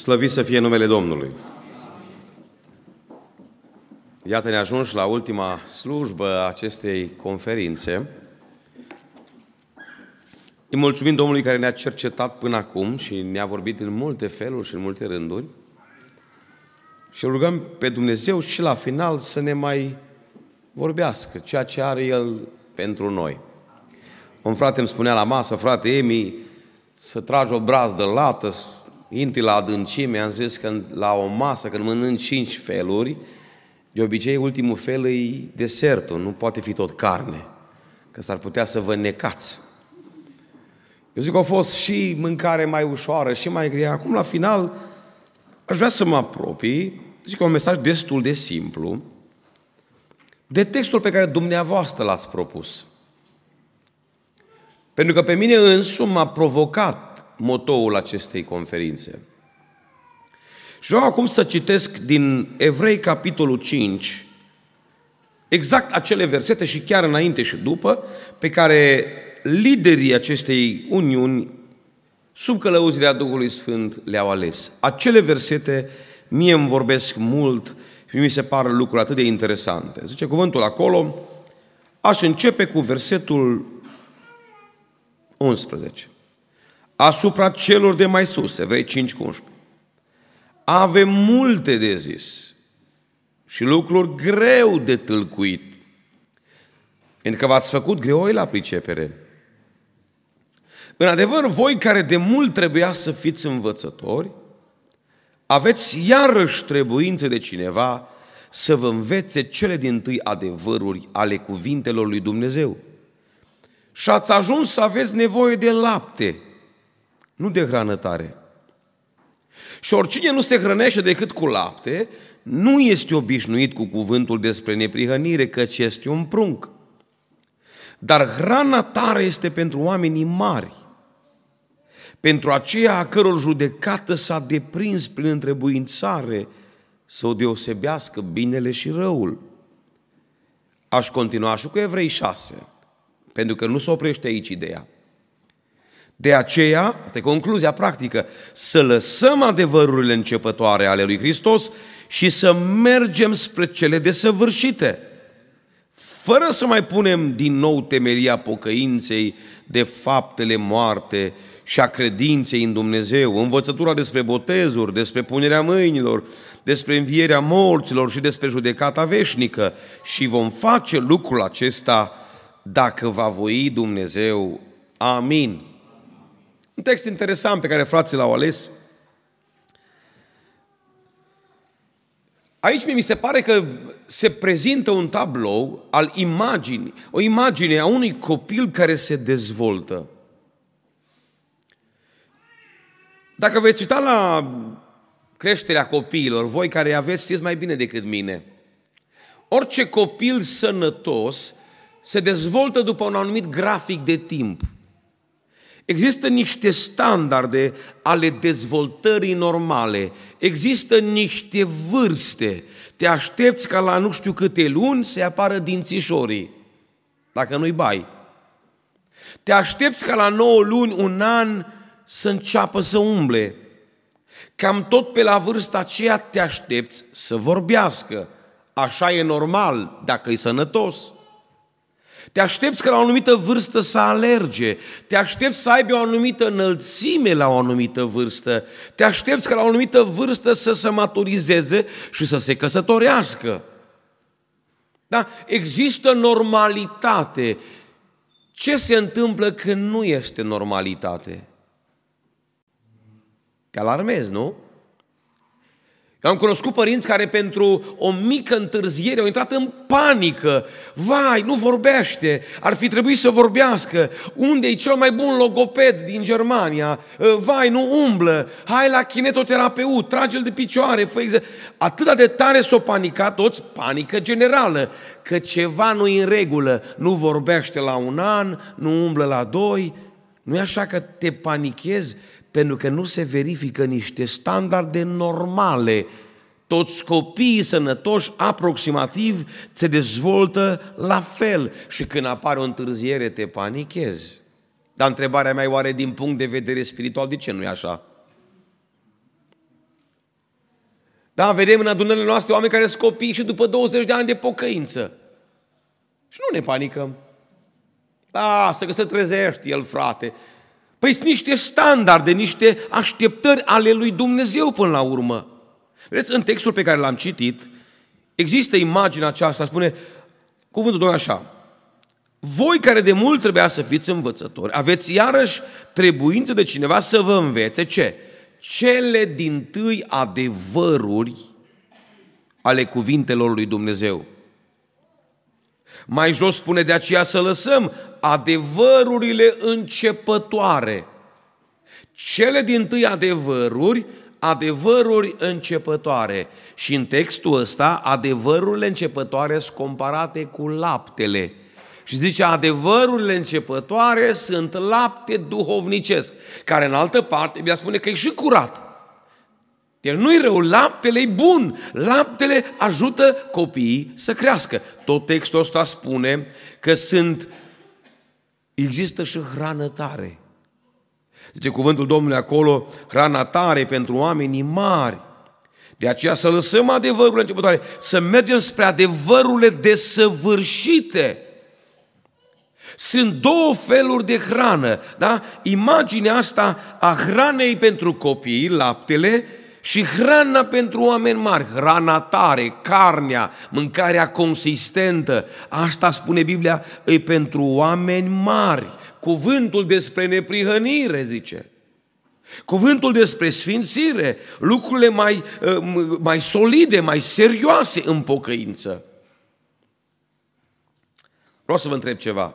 Slăvit să fie numele Domnului! Iată ne ajuns la ultima slujbă a acestei conferințe. Îi mulțumim Domnului care ne-a cercetat până acum și ne-a vorbit în multe feluri și în multe rânduri. Și rugăm pe Dumnezeu și la final să ne mai vorbească ceea ce are El pentru noi. Un frate îmi spunea la masă, frate Emi, să tragi o brazdă lată, intri la adâncime, am zis că la o masă, când mănânci cinci feluri, de obicei ultimul fel e desertul, nu poate fi tot carne, că s-ar putea să vă necați. Eu zic că a fost și mâncare mai ușoară și mai grea. Acum, la final, aș vrea să mă apropii, zic că un mesaj destul de simplu, de textul pe care dumneavoastră l-ați propus. Pentru că pe mine însumi m-a provocat motoul acestei conferințe. Și vreau acum să citesc din Evrei, capitolul 5, exact acele versete și chiar înainte și după, pe care liderii acestei uniuni, sub călăuzirea Duhului Sfânt, le-au ales. Acele versete mie îmi vorbesc mult și mi se par lucruri atât de interesante. Zice cuvântul acolo, aș începe cu versetul 11. Asupra celor de mai sus, Evrei 5 cu 11. Avem multe de zis și lucruri greu de tâlcuit. Pentru că v-ați făcut greoi la pricepere. În adevăr, voi care de mult trebuia să fiți învățători, aveți iarăși trebuință de cineva să vă învețe cele din tâi adevăruri ale cuvintelor lui Dumnezeu. Și ați ajuns să aveți nevoie de lapte, nu de hrană tare. Și oricine nu se hrănește decât cu lapte, nu este obișnuit cu cuvântul despre neprihănire, căci este un prunc. Dar hrana tare este pentru oamenii mari, pentru aceia a căror judecată s-a deprins prin întrebuințare să o deosebească binele și răul. Aș continua și cu Evrei 6, pentru că nu se oprește aici ideea. De aceea, asta e concluzia practică, să lăsăm adevărurile începătoare ale lui Hristos și să mergem spre cele desăvârșite, fără să mai punem din nou temelia pocăinței de faptele moarte și a credinței în Dumnezeu, învățătura despre botezuri, despre punerea mâinilor, despre învierea morților și despre judecata veșnică. Și vom face lucrul acesta dacă va voi Dumnezeu. Amin. Un text interesant pe care frații l-au ales. Aici mi se pare că se prezintă un tablou al imaginii, o imagine a unui copil care se dezvoltă. Dacă veți uita la creșterea copiilor, voi care aveți știți mai bine decât mine, orice copil sănătos se dezvoltă după un anumit grafic de timp. Există niște standarde ale dezvoltării normale. Există niște vârste. Te aștepți ca la nu știu câte luni să apară dințișorii, dacă nu-i bai. Te aștepți ca la 9 luni, un an, să înceapă să umble. Cam tot pe la vârsta aceea te aștepți să vorbească. Așa e normal, dacă e sănătos. Te aștepți că la o anumită vârstă să alerge, te aștepți să aibă o anumită înălțime la o anumită vârstă, te aștepți că la o anumită vârstă să se maturizeze și să se căsătorească. Da? Există normalitate. Ce se întâmplă când nu este normalitate? Te alarmezi, nu? Eu am cunoscut părinți care pentru o mică întârziere au intrat în panică. Vai, nu vorbește, ar fi trebuit să vorbească. Unde e cel mai bun logoped din Germania? Ă, vai, nu umblă, hai la kinetoterapeut, trage-l de picioare, fă Atât de tare s-o panicat toți, panică generală, că ceva nu e în regulă. Nu vorbește la un an, nu umblă la doi. Nu e așa că te panichezi pentru că nu se verifică niște standarde normale. Toți copiii sănătoși, aproximativ, se dezvoltă la fel și când apare o întârziere te panichezi. Dar întrebarea mea e oare din punct de vedere spiritual, de ce nu e așa? Da, vedem în adunările noastre oameni care sunt copii și după 20 de ani de pocăință. Și nu ne panicăm. Lasă că se trezește el, frate. Păi sunt niște standarde, niște așteptări ale lui Dumnezeu până la urmă. Vedeți, în textul pe care l-am citit, există imaginea aceasta, spune cuvântul Domnului așa, voi care de mult trebuia să fiți învățători, aveți iarăși trebuință de cineva să vă învețe ce? Cele din tâi adevăruri ale cuvintelor lui Dumnezeu. Mai jos spune de aceea să lăsăm adevărurile începătoare. Cele din tâi adevăruri, adevăruri începătoare. Și în textul ăsta, adevărurile începătoare sunt comparate cu laptele. Și zice, adevărurile începătoare sunt lapte duhovnicesc, care în altă parte, Biblia spune că e și curat. Deci nu-i rău, laptele e bun, laptele ajută copiii să crească. Tot textul ăsta spune că sunt, există și hrană tare. Zice cuvântul Domnului acolo, hrana tare pentru oamenii mari. De aceea să lăsăm adevărurile începătoare, să mergem spre adevărurile desăvârșite. Sunt două feluri de hrană, da? Imaginea asta a hranei pentru copii, laptele, și hrana pentru oameni mari, hrana tare, carnea, mâncarea consistentă. Asta spune Biblia, e pentru oameni mari. Cuvântul despre neprihănire, zice. Cuvântul despre sfințire, lucrurile mai, uh, mai solide, mai serioase în pocăință. Vreau să vă întreb ceva.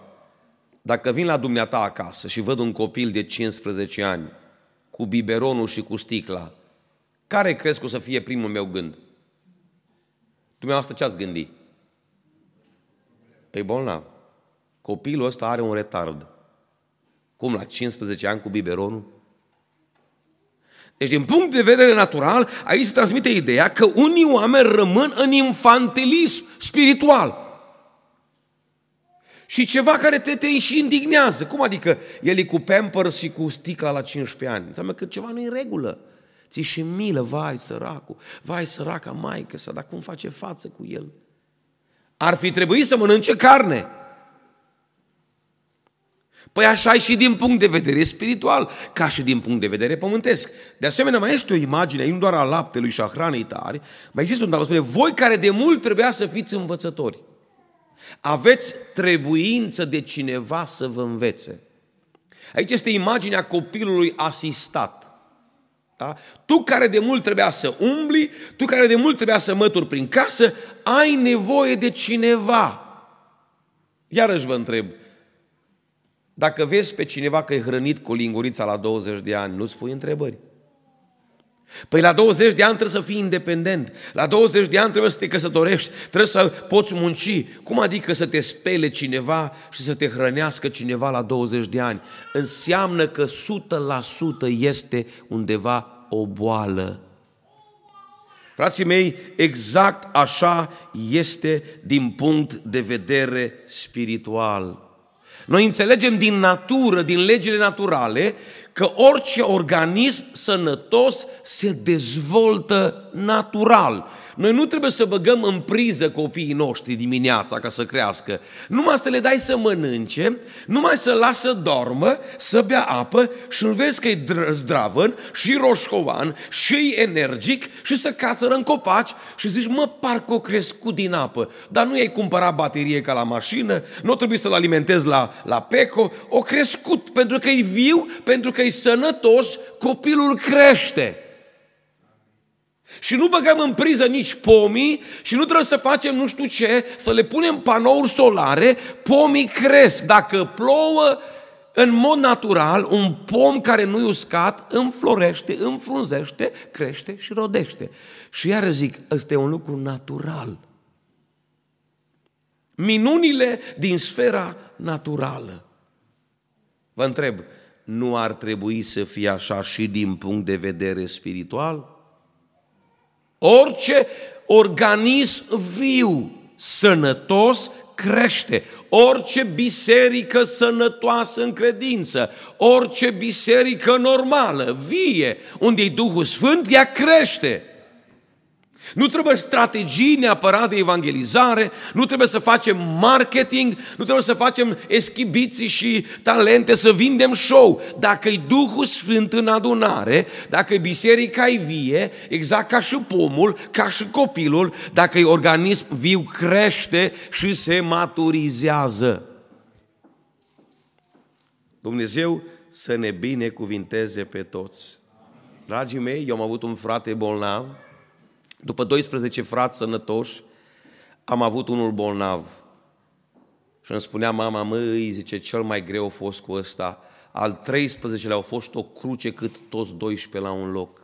Dacă vin la dumneata acasă și văd un copil de 15 ani cu biberonul și cu sticla, care crezi că o să fie primul meu gând? Dumneavoastră ce ați gândit? E bolnav. Copilul ăsta are un retard. Cum la 15 ani cu biberonul? Deci, din punct de vedere natural, aici se transmite ideea că unii oameni rămân în infantilism spiritual. Și ceva care te, te și indignează. Cum adică el e cu Pampers și cu sticla la 15 ani? Înseamnă că ceva nu e în regulă. Ți și milă, vai săracul, vai săraca maică sa, dar cum face față cu el? Ar fi trebuit să mănânce carne. Păi așa e și din punct de vedere spiritual, ca și din punct de vedere pământesc. De asemenea, mai este o imagine, nu doar a laptelui și a hranei tari, mai există un dar spune, voi care de mult trebuia să fiți învățători, aveți trebuință de cineva să vă învețe. Aici este imaginea copilului asistat. Da? Tu care de mult trebuia să umbli, tu care de mult trebuia să mături prin casă, ai nevoie de cineva. Iarăși vă întreb, dacă vezi pe cineva că e hrănit cu lingurița la 20 de ani, nu-ți pui întrebări? Păi la 20 de ani trebuie să fii independent. La 20 de ani trebuie să te căsătorești, trebuie să poți munci. Cum adică să te spele cineva și să te hrănească cineva la 20 de ani? Înseamnă că 100% este undeva o boală. Frații mei, exact așa este din punct de vedere spiritual. Noi înțelegem din natură, din legile naturale, că orice organism sănătos se dezvoltă natural. Noi nu trebuie să băgăm în priză copiii noștri dimineața ca să crească. Numai să le dai să mănânce, numai să lasă dormă, să bea apă și îl vezi că e zdravăn și roșcovan și e energic și să cațără în copaci și zici, mă, parcă o crescut din apă. Dar nu i-ai cumpărat baterie ca la mașină, nu trebuie să-l alimentezi la, la peco, o crescut pentru că e viu, pentru că e sănătos, copilul crește. Și nu băgăm în priză nici pomii și nu trebuie să facem nu știu ce, să le punem panouri solare, pomii cresc. Dacă plouă, în mod natural, un pom care nu e uscat înflorește, înfrunzește, crește și rodește. Și iară zic, ăsta e un lucru natural. Minunile din sfera naturală. Vă întreb, nu ar trebui să fie așa și din punct de vedere spiritual? Orice organism viu, sănătos, crește. Orice biserică sănătoasă în credință, orice biserică normală, vie, unde e Duhul Sfânt, ea crește. Nu trebuie strategii neapărat de evangelizare, nu trebuie să facem marketing, nu trebuie să facem eschibiții și talente, să vindem show. Dacă e Duhul Sfânt în adunare, dacă e biserica e vie, exact ca și pomul, ca și copilul, dacă e organism viu, crește și se maturizează. Dumnezeu să ne binecuvinteze pe toți. Dragii mei, eu am avut un frate bolnav, după 12 frați sănătoși, am avut unul bolnav. Și îmi spunea mama, măi, zice, cel mai greu a fost cu ăsta. Al 13-lea a fost o cruce cât toți 12 la un loc.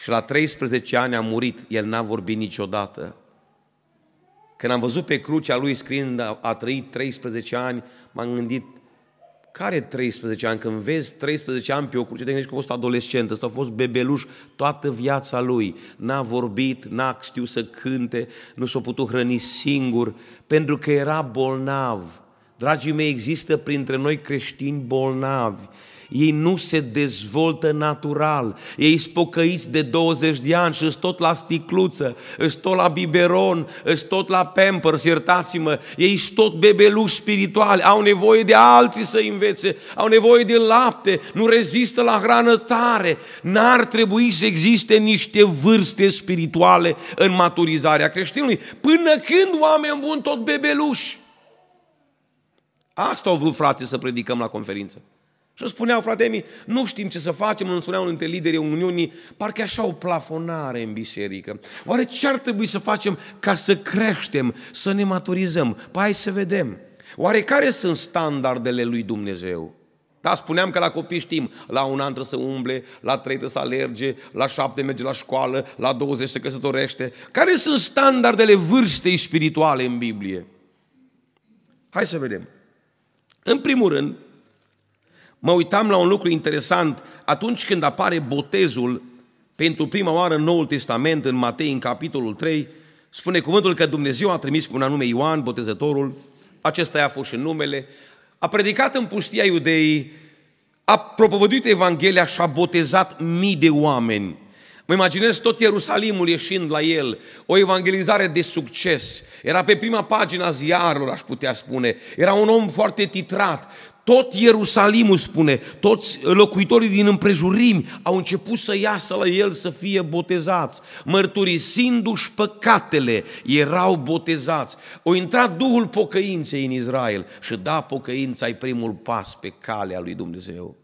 Și la 13 ani a murit, el n-a vorbit niciodată. Când am văzut pe crucea lui scriind a, a trăit 13 ani, m-am gândit, care 13 ani? Când vezi 13 ani pe o cruce, te gândești că a fost adolescent, ăsta a fost bebeluș toată viața lui. N-a vorbit, n-a știut să cânte, nu s-a putut hrăni singur, pentru că era bolnav. Dragii mei, există printre noi creștini bolnavi ei nu se dezvoltă natural. Ei spocăiți de 20 de ani și sunt tot la sticluță, sunt tot la biberon, sunt tot la pampers, iertați-mă. Ei sunt tot bebeluși spirituali, au nevoie de alții să învețe, au nevoie de lapte, nu rezistă la hrană tare. N-ar trebui să existe niște vârste spirituale în maturizarea creștinului. Până când oameni buni tot bebeluși? Asta au vrut frații să predicăm la conferință. Și îmi spuneau, frate mi, nu știm ce să facem, îmi spuneau între liderii Uniunii, parcă așa o plafonare în biserică. Oare ce ar trebui să facem ca să creștem, să ne maturizăm? Păi hai să vedem. Oare care sunt standardele lui Dumnezeu? Da, spuneam că la copii știm, la un an trebuie să umble, la trei trebuie să alerge, la șapte merge la școală, la 20 se căsătorește. Care sunt standardele vârstei spirituale în Biblie? Hai să vedem. În primul rând, mă uitam la un lucru interesant atunci când apare botezul pentru prima oară în Noul Testament, în Matei, în capitolul 3, spune cuvântul că Dumnezeu a trimis cu un anume Ioan, botezătorul, acesta a fost și numele, a predicat în pustia iudeii, a propovăduit Evanghelia și a botezat mii de oameni. Mă imaginez tot Ierusalimul ieșind la el, o evangelizare de succes. Era pe prima pagina ziarului, aș putea spune. Era un om foarte titrat. Tot Ierusalimul spune, toți locuitorii din împrejurimi au început să iasă la el să fie botezați. Mărturisindu-și păcatele, erau botezați. O intrat Duhul pocăinței în Israel și da, pocăința ai primul pas pe calea lui Dumnezeu.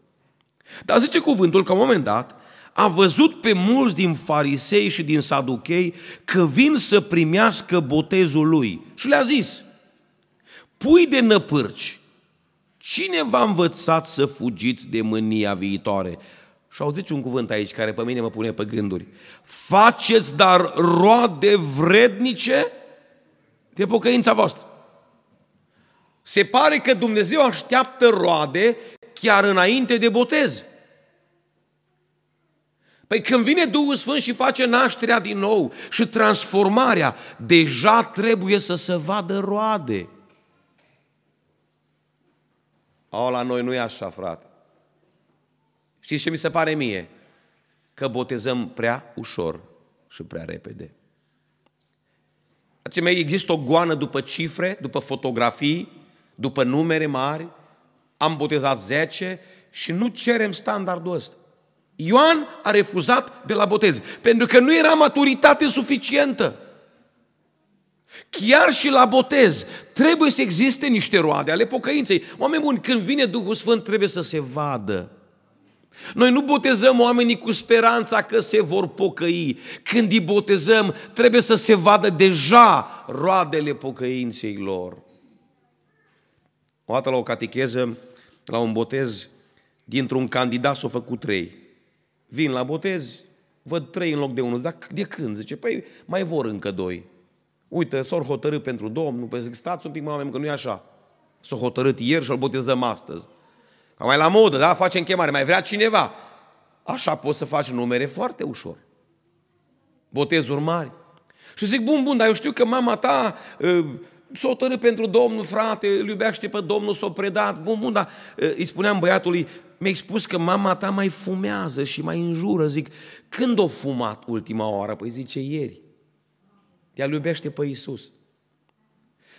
Dar zice cuvântul că, în moment dat, a văzut pe mulți din farisei și din saduchei că vin să primească botezul lui. Și le-a zis, pui de năpârci, cine v-a învățat să fugiți de mânia viitoare? Și auziți un cuvânt aici care pe mine mă pune pe gânduri. Faceți dar roade vrednice de pocăința voastră. Se pare că Dumnezeu așteaptă roade chiar înainte de botez. Păi când vine Duhul Sfânt și face nașterea din nou și transformarea, deja trebuie să se vadă roade. O, la noi nu e așa, frate. Știți ce mi se pare mie? Că botezăm prea ușor și prea repede. Ați mei, există o goană după cifre, după fotografii, după numere mari. Am botezat 10 și nu cerem standardul ăsta. Ioan a refuzat de la botez, pentru că nu era maturitate suficientă. Chiar și la botez trebuie să existe niște roade ale pocăinței. Oameni buni, când vine Duhul Sfânt trebuie să se vadă. Noi nu botezăm oamenii cu speranța că se vor pocăi. Când îi botezăm, trebuie să se vadă deja roadele pocăinței lor. O dată la o catecheză, la un botez, dintr-un candidat s-au făcut trei. Vin la botez, văd trei în loc de unul. Dar de când? Zice, păi mai vor încă doi. Uite, s-au hotărât pentru Domnul, păi zic, stați un pic, mă, că nu e așa. S-au hotărât ieri și îl botezăm astăzi. Ca mai la modă, da? Facem chemare, mai vrea cineva. Așa poți să faci numere foarte ușor. Botezuri mari. Și zic, bun, bun, dar eu știu că mama ta uh, s-a hotărât pentru Domnul, frate, îl iubește pe Domnul, s-a predat. Bun, bun, dar uh, îi spuneam băiatului, mi-ai spus că mama ta mai fumează și mai înjură. Zic, când o fumat ultima oară? Păi zice, ieri. El iubește pe Iisus.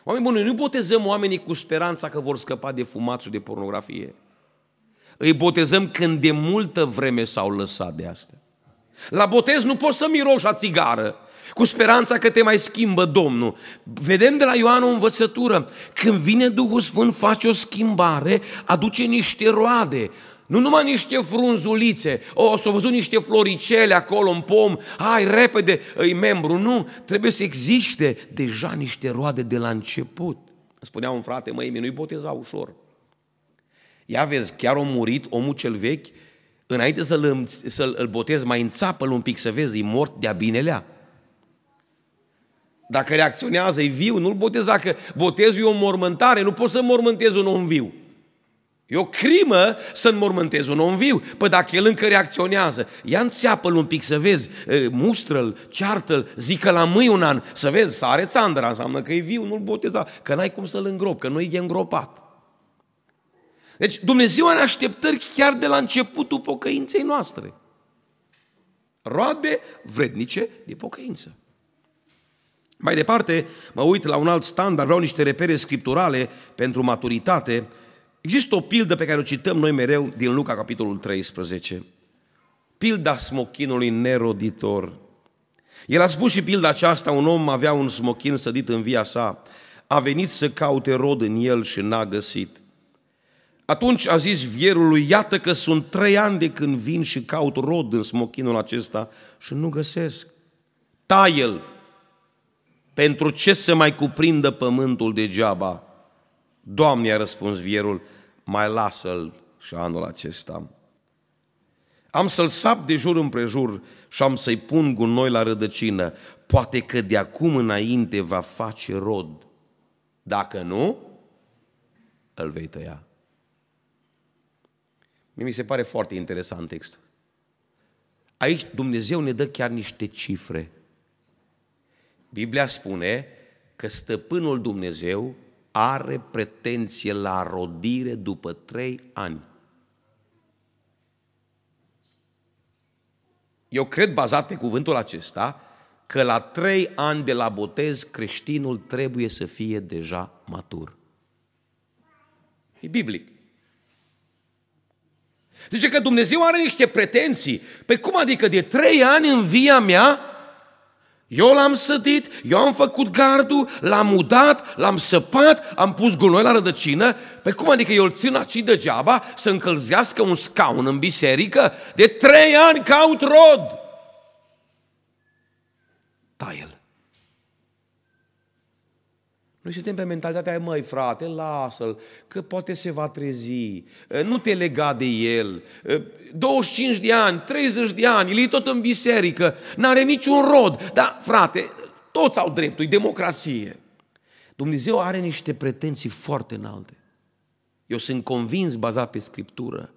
Oameni buni, nu botezăm oamenii cu speranța că vor scăpa de fumat și de pornografie. Îi botezăm când de multă vreme s-au lăsat de asta. La botez nu poți să miroși a țigară, cu speranța că te mai schimbă Domnul. Vedem de la Ioan o învățătură. Când vine Duhul Sfânt, face o schimbare, aduce niște roade. Nu numai niște frunzulițe, o, s-au văzut niște floricele acolo în pom, hai, repede, îi membru. Nu, trebuie să existe deja niște roade de la început. Spunea un frate, măi, nu-i boteza ușor. Ia vezi, chiar a murit omul cel vechi, înainte să-l, să-l botezi, mai înțapă-l un pic să vezi, e mort de-a binelea. Dacă reacționează, e viu, nu-l boteza, că botezul e o mormântare, nu poți să mormântezi un om viu. E o crimă să înmormântezi un om viu. Păi dacă el încă reacționează, ia înțeapă un pic să vezi, mustră-l, ceartă-l, zică la mâini un an, să vezi, sare țandra, înseamnă că e viu, nu-l boteza, că n-ai cum să-l îngrop, că nu e îngropat. Deci Dumnezeu are așteptări chiar de la începutul pocăinței noastre. Roade vrednice de pocăință. Mai departe, mă uit la un alt standard, vreau niște repere scripturale pentru maturitate. Există o pildă pe care o cităm noi mereu din Luca, capitolul 13. Pilda smochinului neroditor. El a spus și pilda aceasta, un om avea un smochin sădit în via sa, a venit să caute rod în el și n-a găsit. Atunci a zis vierului, iată că sunt trei ani de când vin și caut rod în smochinul acesta și nu găsesc. Tai-l, pentru ce să mai cuprindă pământul degeaba? Doamne, a răspuns vierul, mai lasă-l și anul acesta. Am să-l sap de jur împrejur și am să-i pun gunoi la rădăcină. Poate că de acum înainte va face rod. Dacă nu, îl vei tăia. Mi se pare foarte interesant textul. Aici Dumnezeu ne dă chiar niște cifre. Biblia spune că stăpânul Dumnezeu are pretenție la rodire după trei ani. Eu cred, bazat pe cuvântul acesta, că la trei ani de la botez creștinul trebuie să fie deja matur. E biblic. Zice că Dumnezeu are niște pretenții. Pe cum adică de trei ani în via mea eu l-am sădit, eu am făcut gardul, l-am udat, l-am săpat, am pus gunoi la rădăcină. Pe cum adică eu îl țin aici degeaba să încălzească un scaun în biserică? De trei ani caut rod. Noi suntem pe mentalitatea aia, măi frate, lasă-l, că poate se va trezi, nu te lega de el, 25 de ani, 30 de ani, el e tot în biserică, n-are niciun rod, dar frate, toți au dreptul, e democrație. Dumnezeu are niște pretenții foarte înalte. Eu sunt convins, bazat pe Scriptură,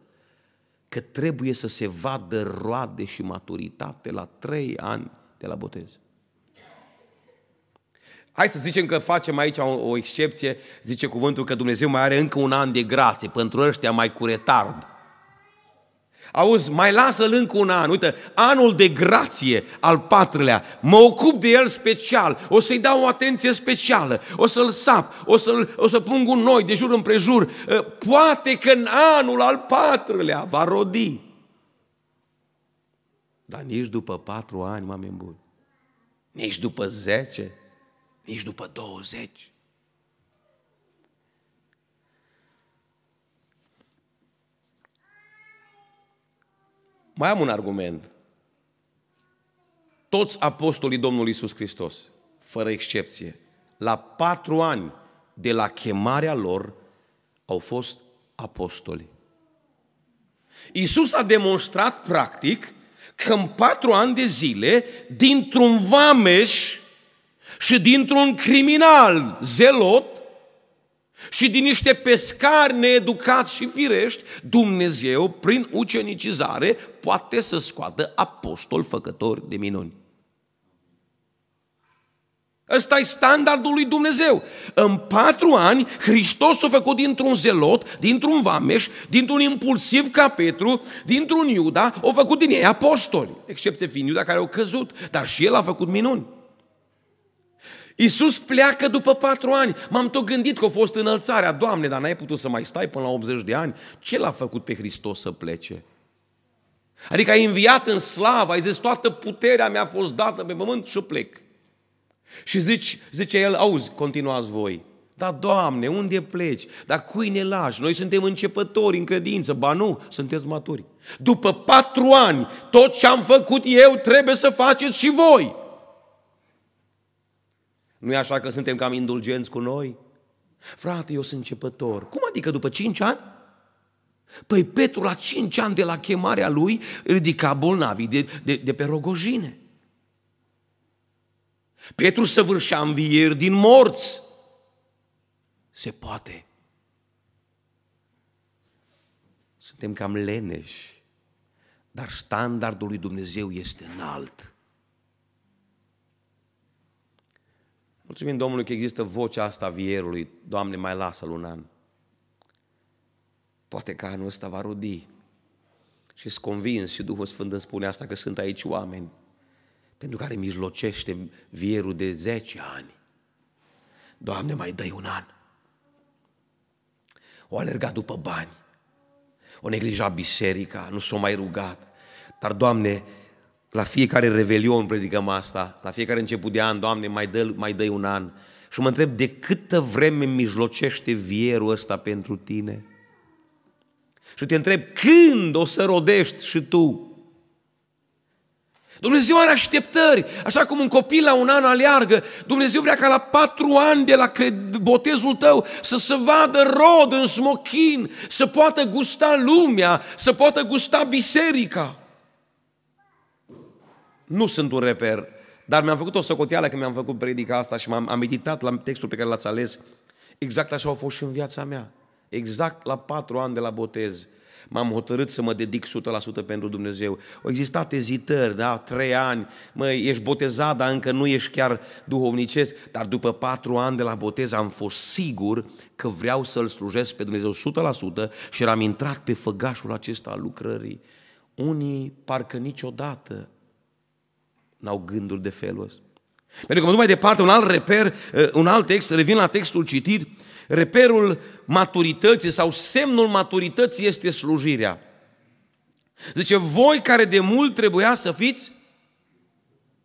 că trebuie să se vadă roade și maturitate la trei ani de la botez. Hai să zicem că facem aici o, o excepție, zice cuvântul că Dumnezeu mai are încă un an de grație pentru ăștia mai cu retard. Auzi, mai lasă-l încă un an. Uite, anul de grație al patrulea, mă ocup de el special, o să-i dau o atenție specială, o să-l sap, o, să-l, o să pun un noi de jur împrejur. Ă, poate că în anul al patrulea va rodi. Dar nici după patru ani, oameni buni, nici după zece, nici după 20. Mai am un argument. Toți apostolii Domnului Isus Hristos, fără excepție, la patru ani de la chemarea lor, au fost apostoli. Isus a demonstrat practic că în patru ani de zile, dintr-un vameș și dintr-un criminal zelot și din niște pescari needucați și firești, Dumnezeu, prin ucenicizare, poate să scoată apostol făcători de minuni. Ăsta e standardul lui Dumnezeu. În patru ani, Hristos a făcut dintr-un zelot, dintr-un vameș, dintr-un impulsiv ca Petru, dintr-un Iuda, a făcut din ei apostoli. Excepție fiind Iuda care au căzut, dar și el a făcut minuni. Iisus pleacă după patru ani. M-am tot gândit că a fost înălțarea. Doamne, dar n-ai putut să mai stai până la 80 de ani? Ce l-a făcut pe Hristos să plece? Adică ai înviat în slavă, ai zis toată puterea mi-a fost dată pe pământ și plec. Și zici, zice el, auzi, continuați voi. Da, Doamne, unde pleci? Dar cui ne lași? Noi suntem începători în credință. Ba nu, sunteți maturi. După patru ani, tot ce am făcut eu trebuie să faceți și voi. Nu e așa că suntem cam indulgenți cu noi? Frate, eu sunt începător. Cum adică după cinci ani? Păi Petru la cinci ani de la chemarea lui ridica bolnavii de, de, de pe rogojine. Petru săvârșea învieri din morți. Se poate. Suntem cam leneși, dar standardul lui Dumnezeu este înalt. Mulțumim Domnului că există vocea asta vierului. Doamne, mai lasă-l un an. Poate că anul ăsta va rodi. Și sunt convins și Duhul Sfânt îmi spune asta că sunt aici oameni pentru care mijlocește vierul de 10 ani. Doamne, mai dai un an. O alergat după bani, o neglija biserica, nu s-o mai rugat. Dar, Doamne, la fiecare revelion predicăm asta, la fiecare început de an, Doamne, mai dă, mai dă un an. Și mă întreb, de câtă vreme mijlocește vierul ăsta pentru tine? Și te întreb, când o să rodești și tu? Dumnezeu are așteptări, așa cum un copil la un an aleargă, Dumnezeu vrea ca la patru ani de la botezul tău să se vadă rod în smochin, să poată gusta lumea, să poată gusta biserica. Nu sunt un reper, dar mi-am făcut o socoteală când mi-am făcut predica asta și m-am am meditat la textul pe care l-ați ales. Exact așa a fost și în viața mea. Exact la patru ani de la botez m-am hotărât să mă dedic 100% pentru Dumnezeu. Au existat ezitări, da, trei ani, mă, ești botezat, dar încă nu ești chiar duhovnicesc, dar după patru ani de la botez am fost sigur că vreau să-L slujesc pe Dumnezeu 100% și eram intrat pe făgașul acesta al lucrării. Unii parcă niciodată n-au gânduri de felul ăsta. Pentru că mă duc mai departe, un alt reper, uh, un alt text, revin la textul citit, reperul maturității sau semnul maturității este slujirea. Zice, voi care de mult trebuia să fiți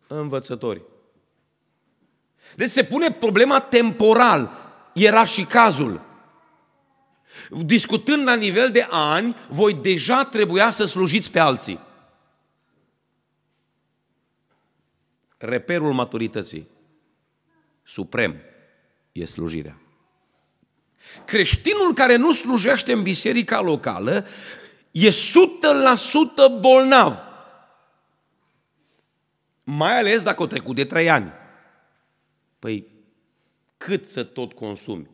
învățători. Deci se pune problema temporal. Era și cazul. Discutând la nivel de ani, voi deja trebuia să slujiți pe alții. Reperul maturității suprem e slujirea. Creștinul care nu slujește în biserica locală e 100% bolnav. Mai ales dacă o trecut de trei ani. Păi, cât să tot consumi?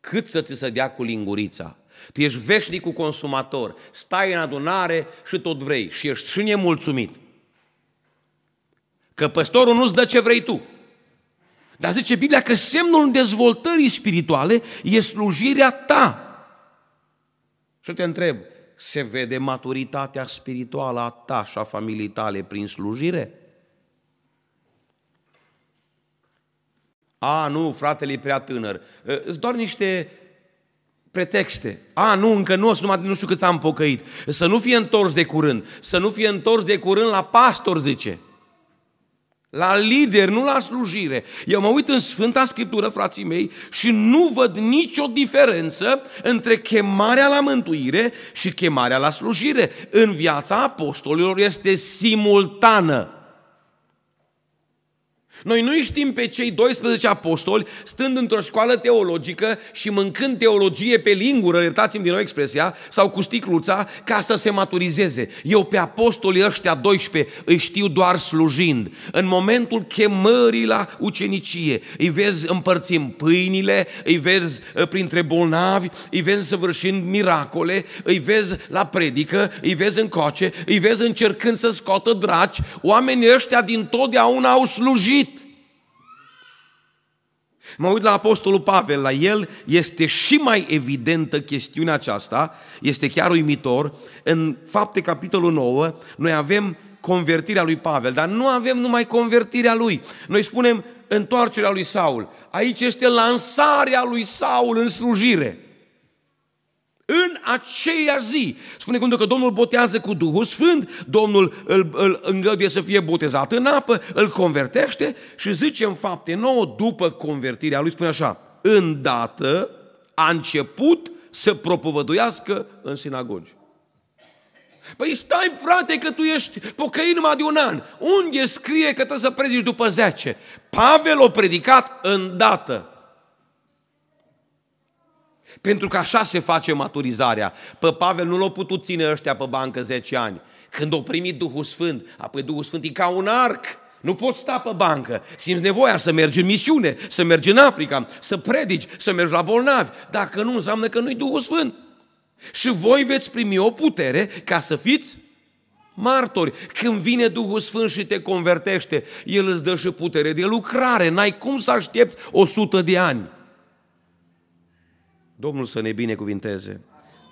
Cât să ți se dea cu lingurița? Tu ești veșnicul consumator, stai în adunare și tot vrei și ești și nemulțumit. Că păstorul nu-ți dă ce vrei tu. Dar zice Biblia că semnul dezvoltării spirituale e slujirea ta. Și te întreb, se vede maturitatea spirituală a ta și a familiei tale prin slujire? A, nu, fratele e prea tânăr. Îți doar niște pretexte. A, nu, încă nu, numai nu știu cât am pocăit. Să nu fie întors de curând. Să nu fie întors de curând la pastor, zice la lider, nu la slujire. Eu mă uit în Sfânta Scriptură, frații mei, și nu văd nicio diferență între chemarea la mântuire și chemarea la slujire. În viața apostolilor este simultană. Noi nu știm pe cei 12 apostoli stând într-o școală teologică și mâncând teologie pe lingură, iertați-mi din nou expresia, sau cu sticluța, ca să se maturizeze. Eu pe apostolii ăștia 12 îi știu doar slujind. În momentul chemării la ucenicie, îi vezi împărțim pâinile, îi vezi ă, printre bolnavi, îi vezi săvârșind miracole, îi vezi la predică, îi vezi în coce, îi vezi încercând să scoată draci. Oamenii ăștia din totdeauna au slujit. Mă uit la Apostolul Pavel, la el este și mai evidentă chestiunea aceasta, este chiar uimitor. În fapte capitolul 9, noi avem convertirea lui Pavel, dar nu avem numai convertirea lui. Noi spunem, întoarcerea lui Saul. Aici este lansarea lui Saul în slujire. În aceeași zi. Spune cum că Domnul botează cu Duhul Sfânt, Domnul îl, îl îngăduie să fie botezat în apă, îl convertește și zice în fapte nouă, după convertirea lui, spune așa, îndată a început să propovăduiască în sinagogi. Păi stai frate că tu ești pocăit numai de un an. Unde scrie că trebuie să predici după 10? Pavel a predicat îndată. Pentru că așa se face maturizarea. Pe Pavel nu l-au putut ține ăștia pe bancă 10 ani. Când au primit Duhul Sfânt, apoi Duhul Sfânt e ca un arc. Nu poți sta pe bancă. Simți nevoia să mergi în misiune, să mergi în Africa, să predici, să mergi la bolnavi. Dacă nu, înseamnă că nu-i Duhul Sfânt. Și voi veți primi o putere ca să fiți martori. Când vine Duhul Sfânt și te convertește, El îți dă și putere de lucrare. N-ai cum să aștepți o sută de ani. Domnul să ne binecuvinteze.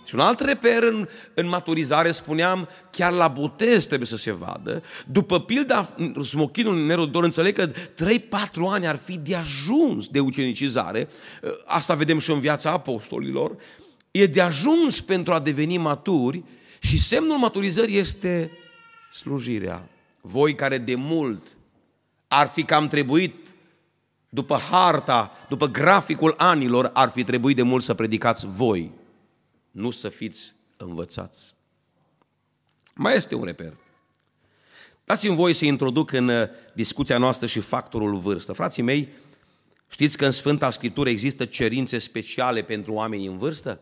Și un alt reper în, în maturizare, spuneam, chiar la botez trebuie să se vadă. După pilda smochinul nerodor, înțeleg că 3-4 ani ar fi de ajuns de ucenicizare. Asta vedem și în viața apostolilor. E de ajuns pentru a deveni maturi și semnul maturizării este slujirea. Voi care de mult ar fi cam trebuit după harta, după graficul anilor, ar fi trebuit de mult să predicați voi, nu să fiți învățați. Mai este un reper. Dați-mi voi să introduc în uh, discuția noastră și factorul vârstă. Frații mei, știți că în Sfânta Scriptură există cerințe speciale pentru oamenii în vârstă?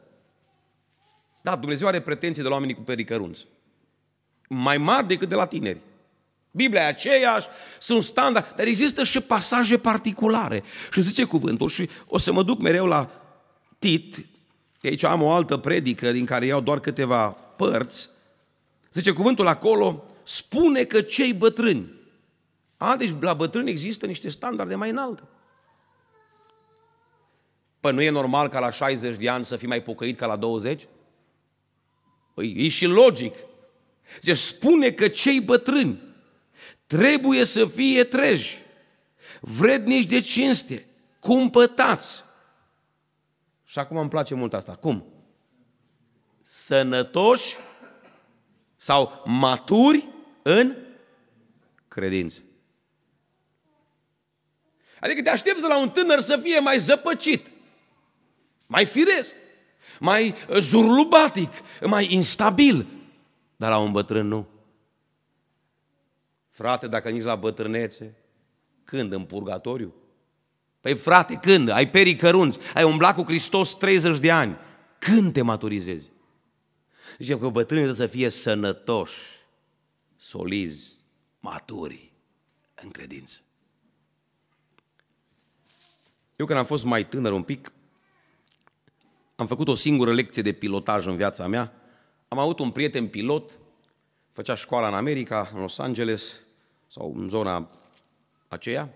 Da, Dumnezeu are pretenții de la oamenii cu pericărunți. Mai mari decât de la tineri. Biblia e aceeași, sunt standard, dar există și pasaje particulare. Și zice cuvântul și o să mă duc mereu la Tit, aici am o altă predică din care iau doar câteva părți, zice cuvântul acolo, spune că cei bătrâni, a, deci la bătrâni există niște standarde mai înalte. Păi nu e normal ca la 60 de ani să fii mai pocăit ca la 20? Păi e și logic. Zice, spune că cei bătrâni trebuie să fie treji, vrednici de cinste, cumpătați. Și acum îmi place mult asta. Cum? Sănătoși sau maturi în credință. Adică te aștepți la un tânăr să fie mai zăpăcit, mai firesc, mai zurlubatic, mai instabil, dar la un bătrân nu. Frate, dacă nici la bătrânețe, când? În purgatoriu? Păi frate, când? Ai perii cărunți, ai umblat cu Hristos 30 de ani. Când te maturizezi? Zice că bătrânii trebuie să fie sănătoși, solizi, maturi în credință. Eu când am fost mai tânăr un pic, am făcut o singură lecție de pilotaj în viața mea. Am avut un prieten pilot, făcea școala în America, în Los Angeles, sau în zona aceea.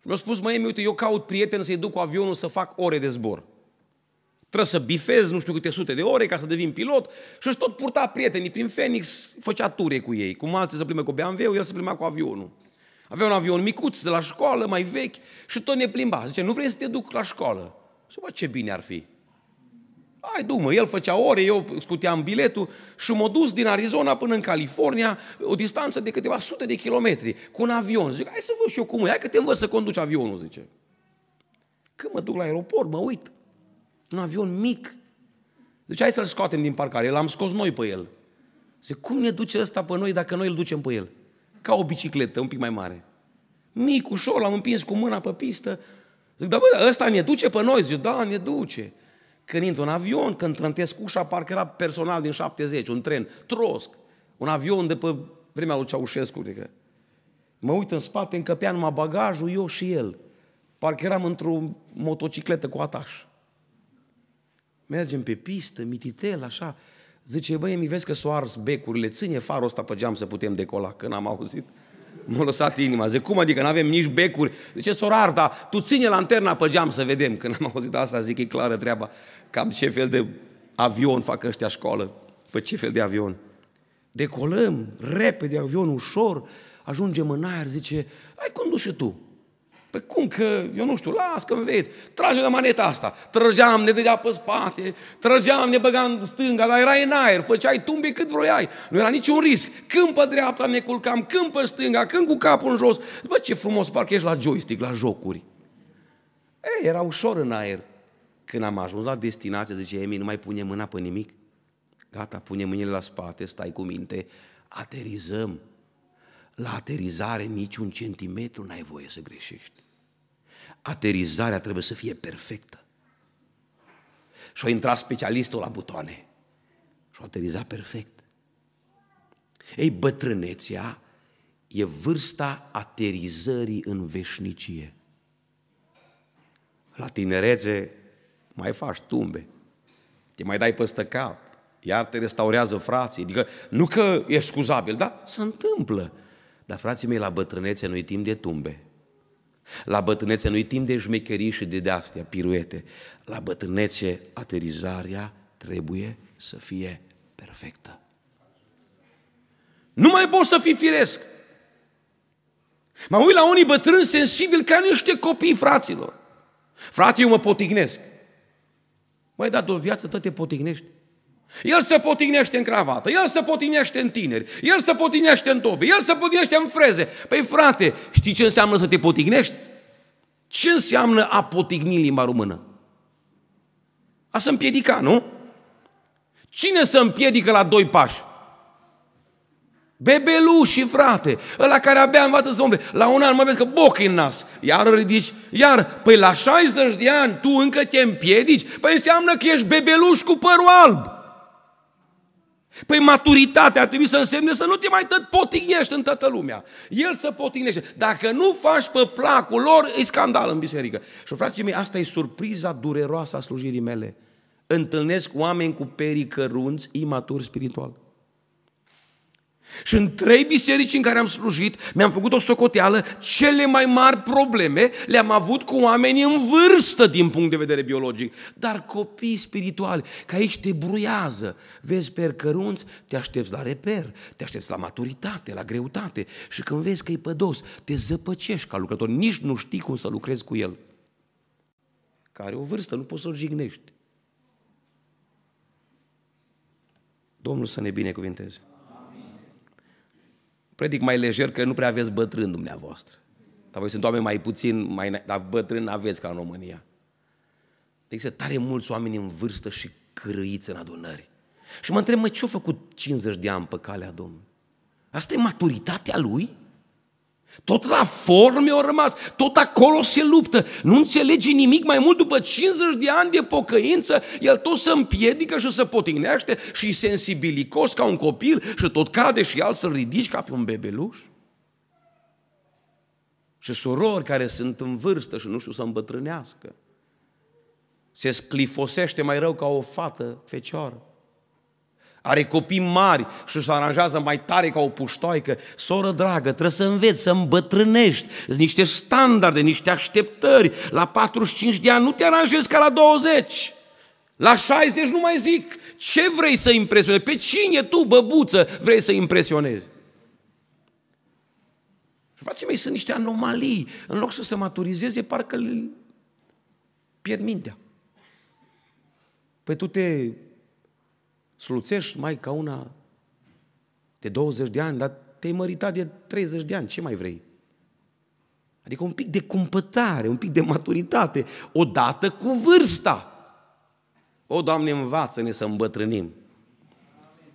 Și mi-a spus, măi, uite, eu caut prieten să-i duc cu avionul să fac ore de zbor. Trebuie să bifez nu știu câte sute de ore ca să devin pilot și își tot purta prietenii prin Phoenix, făcea ture cu ei. Cum alții se plimbe cu BMW, el se plimbea cu avionul. Avea un avion micuț de la școală, mai vechi, și tot ne plimba. Zice, nu vrei să te duc la școală? Și bă, ce bine ar fi. Hai, du el făcea ore, eu scuteam biletul și m-a dus din Arizona până în California, o distanță de câteva sute de kilometri, cu un avion. Zic, hai să văd și eu cum e, hai că te învăț să conduci avionul, zice. Când mă duc la aeroport, mă uit, un avion mic. Deci hai să-l scoatem din parcare, l-am scos noi pe el. Zic, cum ne duce ăsta pe noi dacă noi îl ducem pe el? Ca o bicicletă, un pic mai mare. Mic, ușor, l-am împins cu mâna pe pistă. Zic, da bă, ăsta ne duce pe noi? Zic, da, ne duce când intru în avion, când trântesc ușa, parcă era personal din 70, un tren, trosc, un avion de pe vremea lui Ceaușescu, adică. Mă uit în spate, încăpea numai bagajul, eu și el. Parcă eram într-o motocicletă cu ataș. Mergem pe pistă, mititel, așa. Zice, băi, mi vezi că s-o ars becurile, ține farul ăsta pe geam să putem decola, când am auzit. M-a lăsat inima. Zic, cum adică, nu avem nici becuri? Zice, s-o ars, dar tu ține lanterna pe geam să vedem. Când am auzit asta, zic, e clară treaba cam ce fel de avion fac ăștia școală, pe ce fel de avion. Decolăm repede avion ușor, ajungem în aer, zice, ai condus și tu. Păi cum că, eu nu știu, las că vezi, trage de maneta asta. Trăgeam, ne dădea pe spate, trăgeam, ne băgam în stânga, dar erai în aer, făceai tumbe cât vroiai. Nu era niciun risc. Când pe dreapta ne culcam, când pe stânga, când cu capul în jos. Bă, ce frumos, parcă ești la joystick, la jocuri. Ei, era ușor în aer. Când am ajuns la destinație, zice Emi, nu mai pune mâna pe nimic. Gata, pune mâinile la spate, stai cu minte, aterizăm. La aterizare niciun centimetru n-ai voie să greșești. Aterizarea trebuie să fie perfectă. Și a intrat specialistul la butoane. Și a aterizat perfect. Ei, bătrânețea e vârsta aterizării în veșnicie. La tinerețe mai faci tumbe, te mai dai peste cap, iar te restaurează frații. Adică nu că e scuzabil, da? Se întâmplă. Dar frații mei, la bătrânețe nu-i timp de tumbe. La bătrânețe nu-i timp de șmecherii și de de-astea, piruete. La bătrânețe, aterizarea trebuie să fie perfectă. Nu mai poți să fii firesc. Mă uit la unii bătrâni sensibili ca niște copii, fraților. Frate, eu mă potignesc. Măi, dar de o viață tot te potignești. El se potignește în cravată, el se potignește în tineri, el se potignește în tobe, el se potignește în freze. Păi frate, știi ce înseamnă să te potignești? Ce înseamnă a potigni limba română? A să împiedica, nu? Cine să împiedică la doi pași? Bebelușii, frate, ăla care abia învață să umble. La un an mă vezi că boc în nas. Iar îl ridici, iar, păi la 60 de ani tu încă te împiedici? Păi înseamnă că ești bebeluș cu părul alb. Păi maturitatea ar trebui să însemne să nu te mai tot potignești în toată lumea. El să potignește. Dacă nu faci pe placul lor, e scandal în biserică. Și frații mei, asta e surpriza dureroasă a slujirii mele. Întâlnesc oameni cu perii cărunți, imaturi spiritual. Și în trei biserici în care am slujit, mi-am făcut o socoteală, cele mai mari probleme le-am avut cu oameni în vârstă din punct de vedere biologic. Dar copii spirituali, că aici te bruiază. Vezi pe cărunți, te aștepți la reper, te aștepți la maturitate, la greutate. Și când vezi că e pădos, te zăpăcești ca lucrător. Nici nu știi cum să lucrezi cu el. Care o vârstă, nu poți să-l jignești. Domnul să ne binecuvinteze predic mai lejer că nu prea aveți bătrân dumneavoastră. Dar voi sunt oameni mai puțin, mai, dar bătrân aveți ca în România. Există tare mulți oameni în vârstă și cârâiți în adunări. Și mă întreb, mă, ce-a făcut 50 de ani pe calea Domnului? Asta e maturitatea lui? Tot la forme au rămas, tot acolo se luptă. Nu înțelege nimic mai mult după 50 de ani de pocăință, el tot se împiedică și se potignește și e sensibilicos ca un copil și tot cade și el să-l ridici ca pe un bebeluș. Și surori care sunt în vârstă și nu știu să îmbătrânească. Se sclifosește mai rău ca o fată fecioară. Are copii mari și își aranjează mai tare ca o puștoaică. Soră dragă, trebuie să înveți, să îmbătrânești. Sunt niște standarde, niște așteptări. La 45 de ani nu te aranjezi ca la 20. La 60 nu mai zic. Ce vrei să impresionezi? Pe cine tu, băbuță, vrei să impresionezi? Și frații mei, sunt niște anomalii. În loc să se maturizeze, parcă îl pierd mintea. Păi tu te sluțești mai ca una de 20 de ani, dar te-ai măritat de 30 de ani, ce mai vrei? Adică un pic de cumpătare, un pic de maturitate, odată cu vârsta. O, Doamne, învață-ne să îmbătrânim.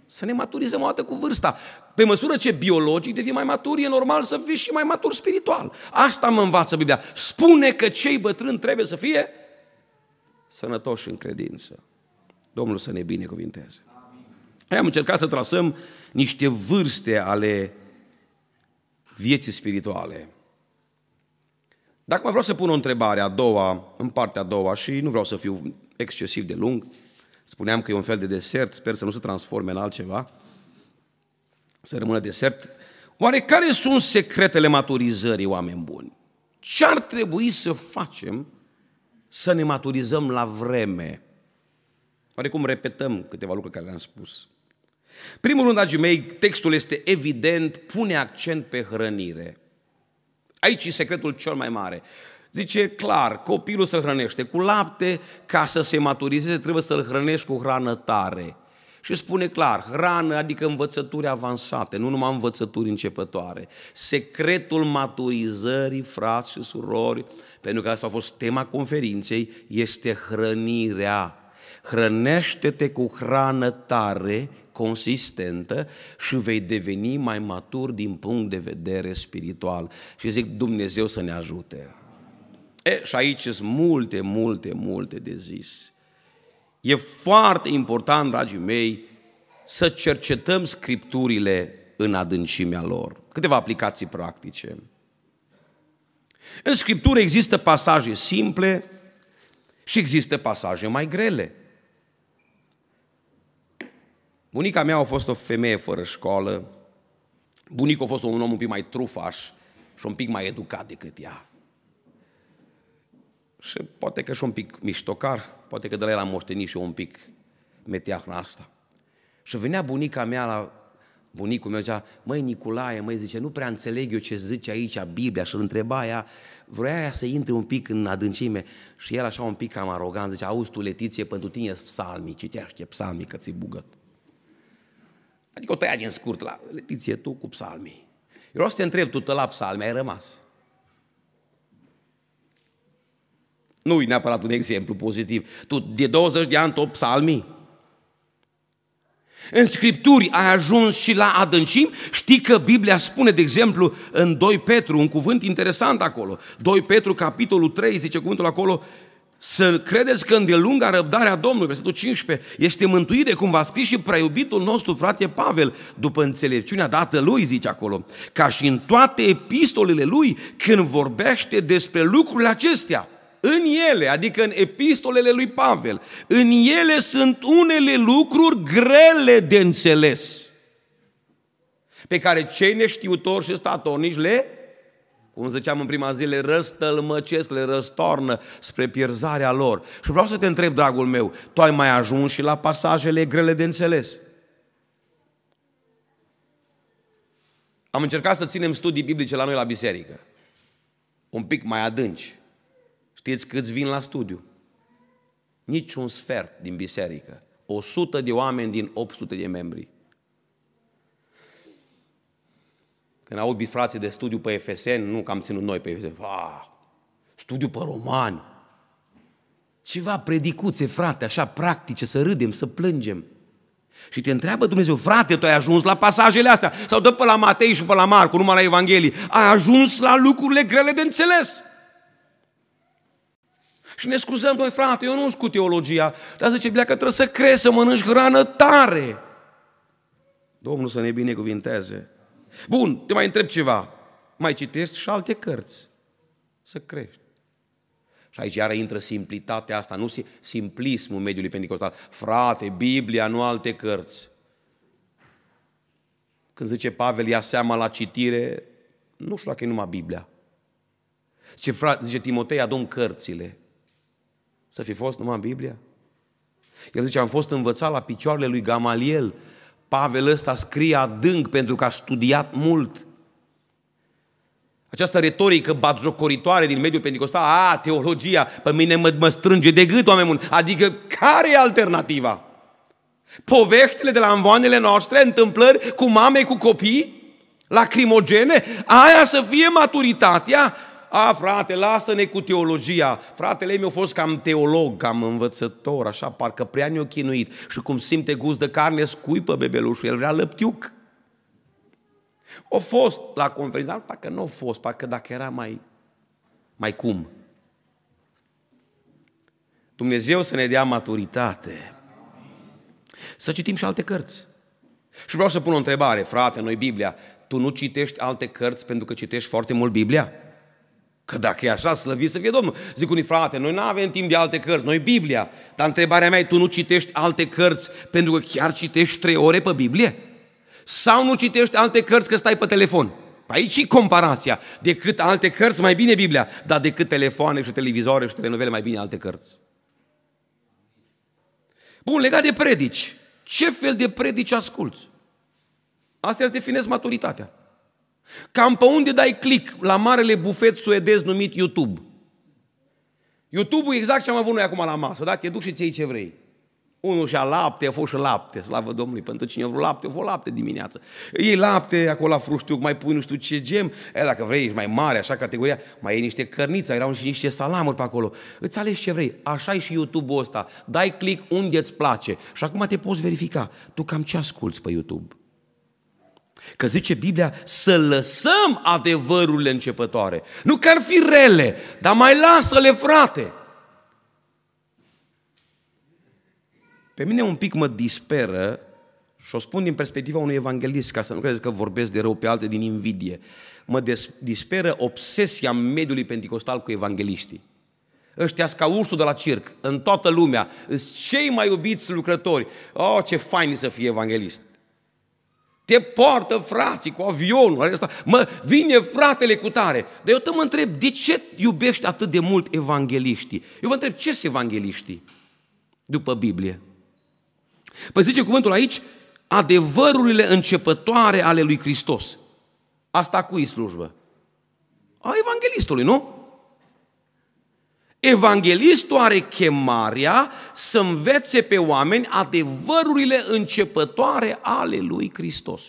Să ne maturizăm o dată cu vârsta. Pe măsură ce biologic devii mai matur, e normal să fii și mai matur spiritual. Asta mă învață Biblia. Spune că cei bătrâni trebuie să fie sănătoși în credință. Domnul să ne binecuvinteze. Am încercat să trasăm niște vârste ale vieții spirituale. Dacă mai vreau să pun o întrebare a doua, în partea a doua, și nu vreau să fiu excesiv de lung, spuneam că e un fel de desert, sper să nu se transforme în altceva, să rămână desert. Oare care sunt secretele maturizării, oameni buni? Ce ar trebui să facem să ne maturizăm la vreme? Oarecum repetăm câteva lucruri care le-am spus. Primul rând, dragii mei, textul este evident, pune accent pe hrănire. Aici e secretul cel mai mare. Zice clar, copilul se hrănește cu lapte, ca să se maturizeze trebuie să-l hrănești cu hrană tare. Și spune clar, hrană adică învățături avansate, nu numai învățături începătoare. Secretul maturizării, frați și surori, pentru că asta a fost tema conferinței, este hrănirea. Hrănește-te cu hrană tare, consistentă și vei deveni mai matur din punct de vedere spiritual. Și zic Dumnezeu să ne ajute. E, și aici sunt multe, multe, multe de zis. E foarte important, dragii mei, să cercetăm scripturile în adâncimea lor. Câteva aplicații practice. În scriptură există pasaje simple și există pasaje mai grele. Bunica mea a fost o femeie fără școală, bunicul a fost un om un pic mai trufaș și un pic mai educat decât ea. Și poate că și un pic miștocar, poate că de la el am moștenit și eu un pic meteahna asta. Și venea bunica mea la bunicul meu, zicea, măi Nicolae, măi, zice, nu prea înțeleg eu ce zice aici Biblia și îl întreba ea, vrea ea să intre un pic în adâncime și el așa un pic cam arogant, zice, auzi tu, Letiție, pentru tine e psalmii, citește psalmii că ți bugăt. Adică o tăia din scurt la Letiție, tu cu psalmii. Eu vreau să te întreb, tu la psalmii ai rămas. Nu e neapărat un exemplu pozitiv. Tu de 20 de ani tot psalmii. În Scripturi ai ajuns și la adâncim? Știi că Biblia spune, de exemplu, în 2 Petru, un cuvânt interesant acolo. 2 Petru, capitolul 3, zice cuvântul acolo, să credeți că îndelunga răbdarea Domnului, versetul 15, este mântuire, cum va scris și preiubitul nostru frate Pavel, după înțelepciunea dată lui, zice acolo, ca și în toate epistolele lui, când vorbește despre lucrurile acestea în ele, adică în epistolele lui Pavel, în ele sunt unele lucruri grele de înțeles, pe care cei neștiutori și statornici le, cum ziceam în prima zi, le răstălmăcesc, le răstornă spre pierzarea lor. Și vreau să te întreb, dragul meu, tu ai mai ajuns și la pasajele grele de înțeles? Am încercat să ținem studii biblice la noi la biserică, un pic mai adânci. Știți câți vin la studiu? Nici un sfert din biserică. 100 de oameni din 800 de membri. Când aud bifrații de studiu pe FSN, nu că am ținut noi pe FSN, ah, studiu pe romani. Ceva predicuțe, frate, așa practice, să râdem, să plângem. Și te întreabă Dumnezeu, frate, tu ai ajuns la pasajele astea? Sau dă pe la Matei și pe la Marcu, numai la Evanghelii. Ai ajuns la lucrurile grele de înțeles. Și ne scuzăm, noi frate, eu nu știu cu teologia, dar zice Biblia că trebuie să crezi, să mănânci hrană tare. Domnul să ne binecuvinteze. Bun, te mai întreb ceva. Mai citești și alte cărți. Să crești. Și aici iară intră simplitatea asta, nu simplismul mediului pentecostal. Frate, Biblia, nu alte cărți. Când zice Pavel, ia seama la citire, nu știu dacă e numai Biblia. Zice, frate, zice Timotei, adun cărțile. Să fi fost numai în Biblia? El zice, am fost învățat la picioarele lui Gamaliel. Pavel ăsta scrie adânc pentru că a studiat mult. Această retorică batjocoritoare din mediul pentecostal, a, teologia, pe mine mă, mă strânge de gât, oameni buni. Adică, care e alternativa? Poveștile de la învoanele noastre, întâmplări cu mame, cu copii, lacrimogene, aia să fie maturitatea a, frate, lasă-ne cu teologia. Fratele meu a fost cam teolog, cam învățător, așa, parcă prea ne-o chinuit. Și cum simte gust de carne, scuipă bebelușul, el vrea lăptiuc. O fost la conferință, dar parcă nu a fost, parcă dacă era mai, mai cum. Dumnezeu să ne dea maturitate. Să citim și alte cărți. Și vreau să pun o întrebare, frate, noi Biblia, tu nu citești alte cărți pentru că citești foarte mult Biblia? Că dacă e așa, slăvit să fie Domnul. Zic unii, frate, noi nu avem timp de alte cărți, noi Biblia. Dar întrebarea mea e, tu nu citești alte cărți pentru că chiar citești trei ore pe Biblie? Sau nu citești alte cărți că stai pe telefon? Aici e comparația. Decât alte cărți, mai bine Biblia. Dar decât telefoane și televizoare și telenovele, mai bine alte cărți. Bun, legat de predici. Ce fel de predici asculți? Astea îți definesc maturitatea. Cam pe unde dai click la marele bufet suedez numit YouTube. YouTube-ul exact ce am avut noi acum la masă, da? Te duci și ți ce vrei. Unul și-a lapte, a fost și lapte, slavă Domnului. Pentru cine a vrut lapte, a fost lapte dimineață. Iei lapte, acolo la fruștiuc, mai pui nu știu ce gem. E, dacă vrei, ești mai mare, așa categoria, mai iei niște cărniță, erau și niște salamuri pe acolo. Îți alegi ce vrei. Așa e și YouTube-ul ăsta. Dai click unde îți place. Și acum te poți verifica. Tu cam ce asculți pe YouTube? Că zice Biblia să lăsăm adevărurile începătoare. Nu că ar fi rele, dar mai lasă-le, frate. Pe mine un pic mă disperă și o spun din perspectiva unui evanghelist, ca să nu credeți că vorbesc de rău pe alte din invidie. Mă disperă obsesia mediului pentecostal cu evangeliștii. Ăștia ca ursul de la circ, în toată lumea, sunt cei mai iubiți lucrători. Oh, ce fain să fie evanghelist! Te poartă frații cu avionul. Ăsta. Mă, vine fratele cu tare. Dar eu te mă întreb, de ce iubești atât de mult evangeliștii? Eu vă întreb, ce sunt evangeliștii după Biblie? Păi zice cuvântul aici, adevărurile începătoare ale lui Hristos. Asta cui slujbă? A evanghelistului, nu? Evanghelistul are chemarea să învețe pe oameni adevărurile începătoare ale lui Hristos.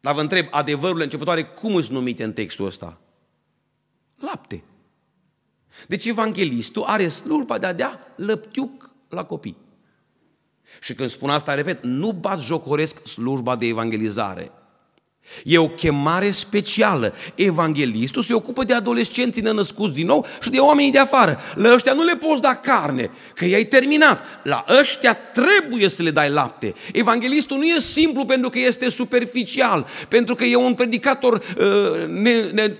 Dar vă întreb, adevărurile începătoare cum sunt numite în textul ăsta? Lapte. Deci evanghelistul are slujba de a dea lăptiuc la copii. Și când spun asta, repet, nu bat jocoresc slujba de evangelizare. E o chemare specială. Evanghelistul se ocupă de adolescenții nenăscuți din nou și de oamenii de afară. La ăștia nu le poți da carne, că i-ai terminat. La ăștia trebuie să le dai lapte. Evanghelistul nu e simplu pentru că este superficial, pentru că e un predicator uh, ne, ne,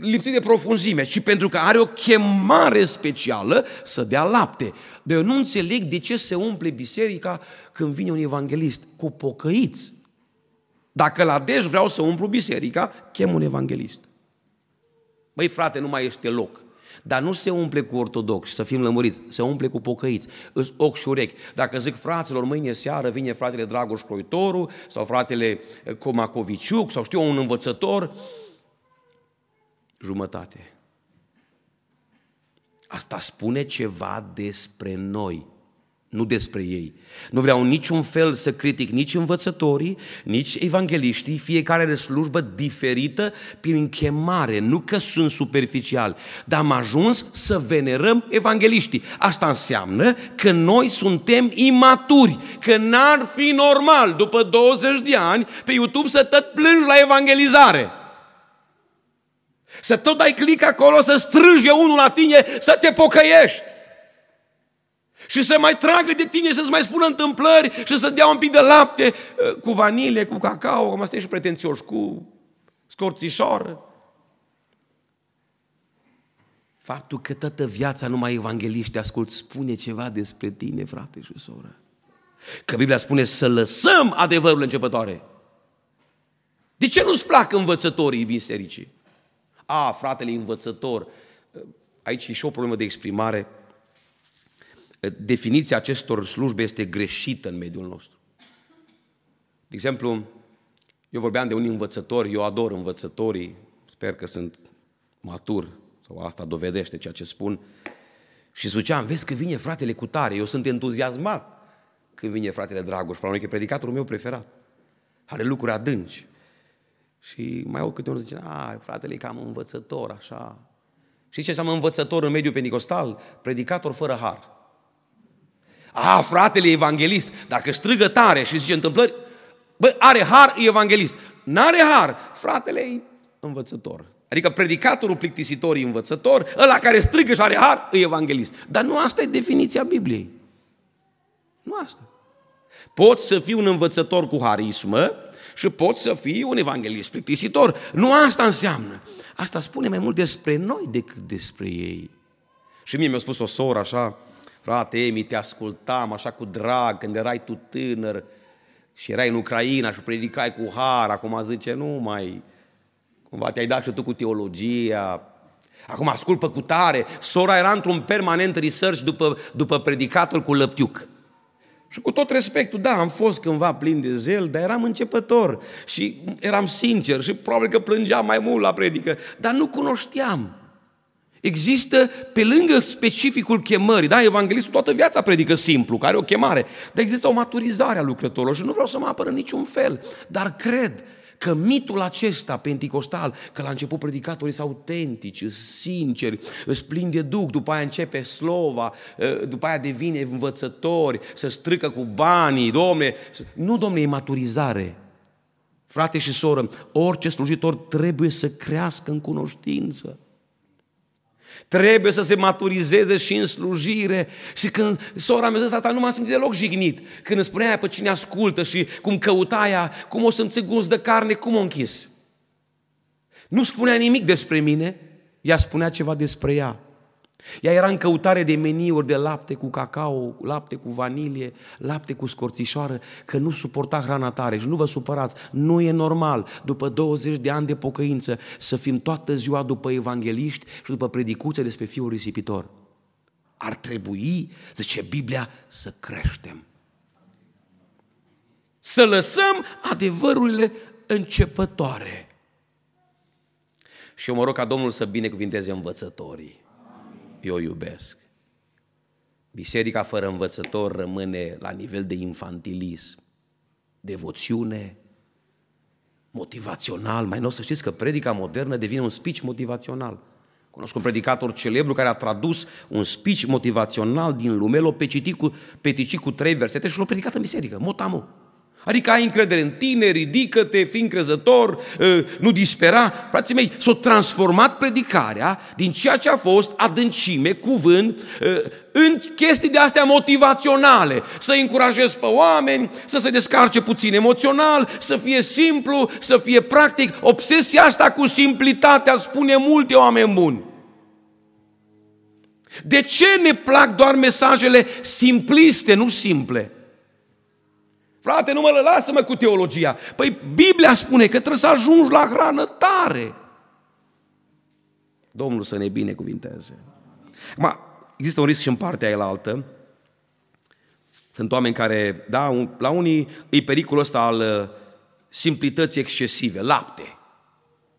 lipsit de profunzime, ci pentru că are o chemare specială să dea lapte. De eu nu înțeleg de ce se umple biserica când vine un evanghelist cu pocăiți dacă la Dej vreau să umplu biserica, chem un evanghelist. Băi, frate, nu mai este loc. Dar nu se umple cu ortodoxi, să fim lămuriți, se umple cu pocăiți, îs ochi și urechi. Dacă zic fraților, mâine seară vine fratele Dragoș Croitoru sau fratele Comacoviciuc sau știu un învățător, jumătate. Asta spune ceva despre noi nu despre ei. Nu vreau niciun fel să critic nici învățătorii, nici evangeliștii, fiecare are slujbă diferită prin chemare, nu că sunt superficial, dar am ajuns să venerăm evangeliștii. Asta înseamnă că noi suntem imaturi, că n-ar fi normal după 20 de ani pe YouTube să tot plângi la evangelizare. Să tot dai click acolo, să strânge unul la tine, să te pocăiești și să mai tragă de tine, să-ți mai spună întâmplări și să dea un pic de lapte uh, cu vanilie, cu cacao, cum asta și pretențioși, cu scorțișor. Faptul că toată viața numai evangeliști ascult spune ceva despre tine, frate și soră. Că Biblia spune să lăsăm adevărul începătoare. De ce nu-ți plac învățătorii bisericii? A, fratele învățător. Aici e și o problemă de exprimare definiția acestor slujbe este greșită în mediul nostru. De exemplu, eu vorbeam de un învățător, eu ador învățătorii, sper că sunt matur, sau asta dovedește ceea ce spun, și ziceam, vezi că vine fratele cu tare, eu sunt entuziasmat când vine fratele Dragoș, probabil că e predicatorul meu preferat. Are lucruri adânci. Și mai au câte unul zice, a, fratele e cam învățător, așa. Și ce înseamnă învățător în mediul pentecostal? Predicator fără har. A, fratele e evanghelist. Dacă strigă tare și zice întâmplări, bă, are har, e evanghelist. N-are har, fratele e învățător. Adică predicatorul plictisitor e învățător, ăla care strigă și are har e evanghelist. Dar nu asta e definiția Bibliei. Nu asta. Poți să fii un învățător cu harismă și poți să fii un evanghelist plictisitor. Nu asta înseamnă. Asta spune mai mult despre noi decât despre ei. Și mie mi-a spus o soră așa, Frate Emi, te ascultam așa cu drag când erai tu tânăr și erai în Ucraina și predicai cu har, acum zice, nu mai, cumva te-ai dat și tu cu teologia, acum ascult pe cutare. Sora era într-un permanent research după, după predicatul cu lăptiuc. Și cu tot respectul, da, am fost cândva plin de zel, dar eram începător și eram sincer și probabil că plângeam mai mult la predică, dar nu cunoșteam. Există, pe lângă specificul chemării, da, evanghelistul toată viața predică simplu, care are o chemare, dar există o maturizare a lucrătorilor și nu vreau să mă apăr în niciun fel, dar cred că mitul acesta penticostal, că la început predicatorii sunt autentici, sinceri, îți plin de duc, după aia începe slova, ă, după aia devine învățători, să strică cu banii, domne, nu, domne, e maturizare. Frate și soră, orice slujitor trebuie să crească în cunoștință. Trebuie să se maturizeze și în slujire. Și când sora mea zis asta, nu m-am simțit deloc jignit. Când îmi spunea pe cine ascultă și cum căuta aia, cum o să-mi gust de carne, cum o închis. Nu spunea nimic despre mine, ea spunea ceva despre ea. Ea era în căutare de meniuri de lapte cu cacao, lapte cu vanilie, lapte cu scorțișoară, că nu suporta hrana tare. Și nu vă supărați, nu e normal, după 20 de ani de pocăință, să fim toată ziua după evangeliști și după predicuțe despre Fiul Risipitor. Ar trebui, zice Biblia, să creștem. Să lăsăm adevărurile începătoare. Și eu mă rog ca Domnul să binecuvinteze învățătorii eu iubesc. Biserica fără învățător rămâne la nivel de infantilism, devoțiune, motivațional. Mai nou să știți că predica modernă devine un speech motivațional. Cunosc un predicator celebru care a tradus un speech motivațional din Lumelo pe, citit cu, pe cu trei versete și l-a predicat în biserică, motamu. Adică ai încredere în tine, ridică-te, fii încrezător, ă, nu dispera. Frații mei, s-a transformat predicarea din ceea ce a fost adâncime, cuvânt, ă, în chestii de astea motivaționale. Să încurajezi pe oameni, să se descarce puțin emoțional, să fie simplu, să fie practic. Obsesia asta cu simplitatea spune multe oameni buni. De ce ne plac doar mesajele simpliste, nu simple? Frate, nu mă lasă-mă cu teologia. Păi Biblia spune că trebuie să ajungi la hrană tare. Domnul să ne binecuvinteze. Acum, există un risc și în partea aia la altă. Sunt oameni care, da, un, la unii e pericolul ăsta al uh, simplității excesive, lapte.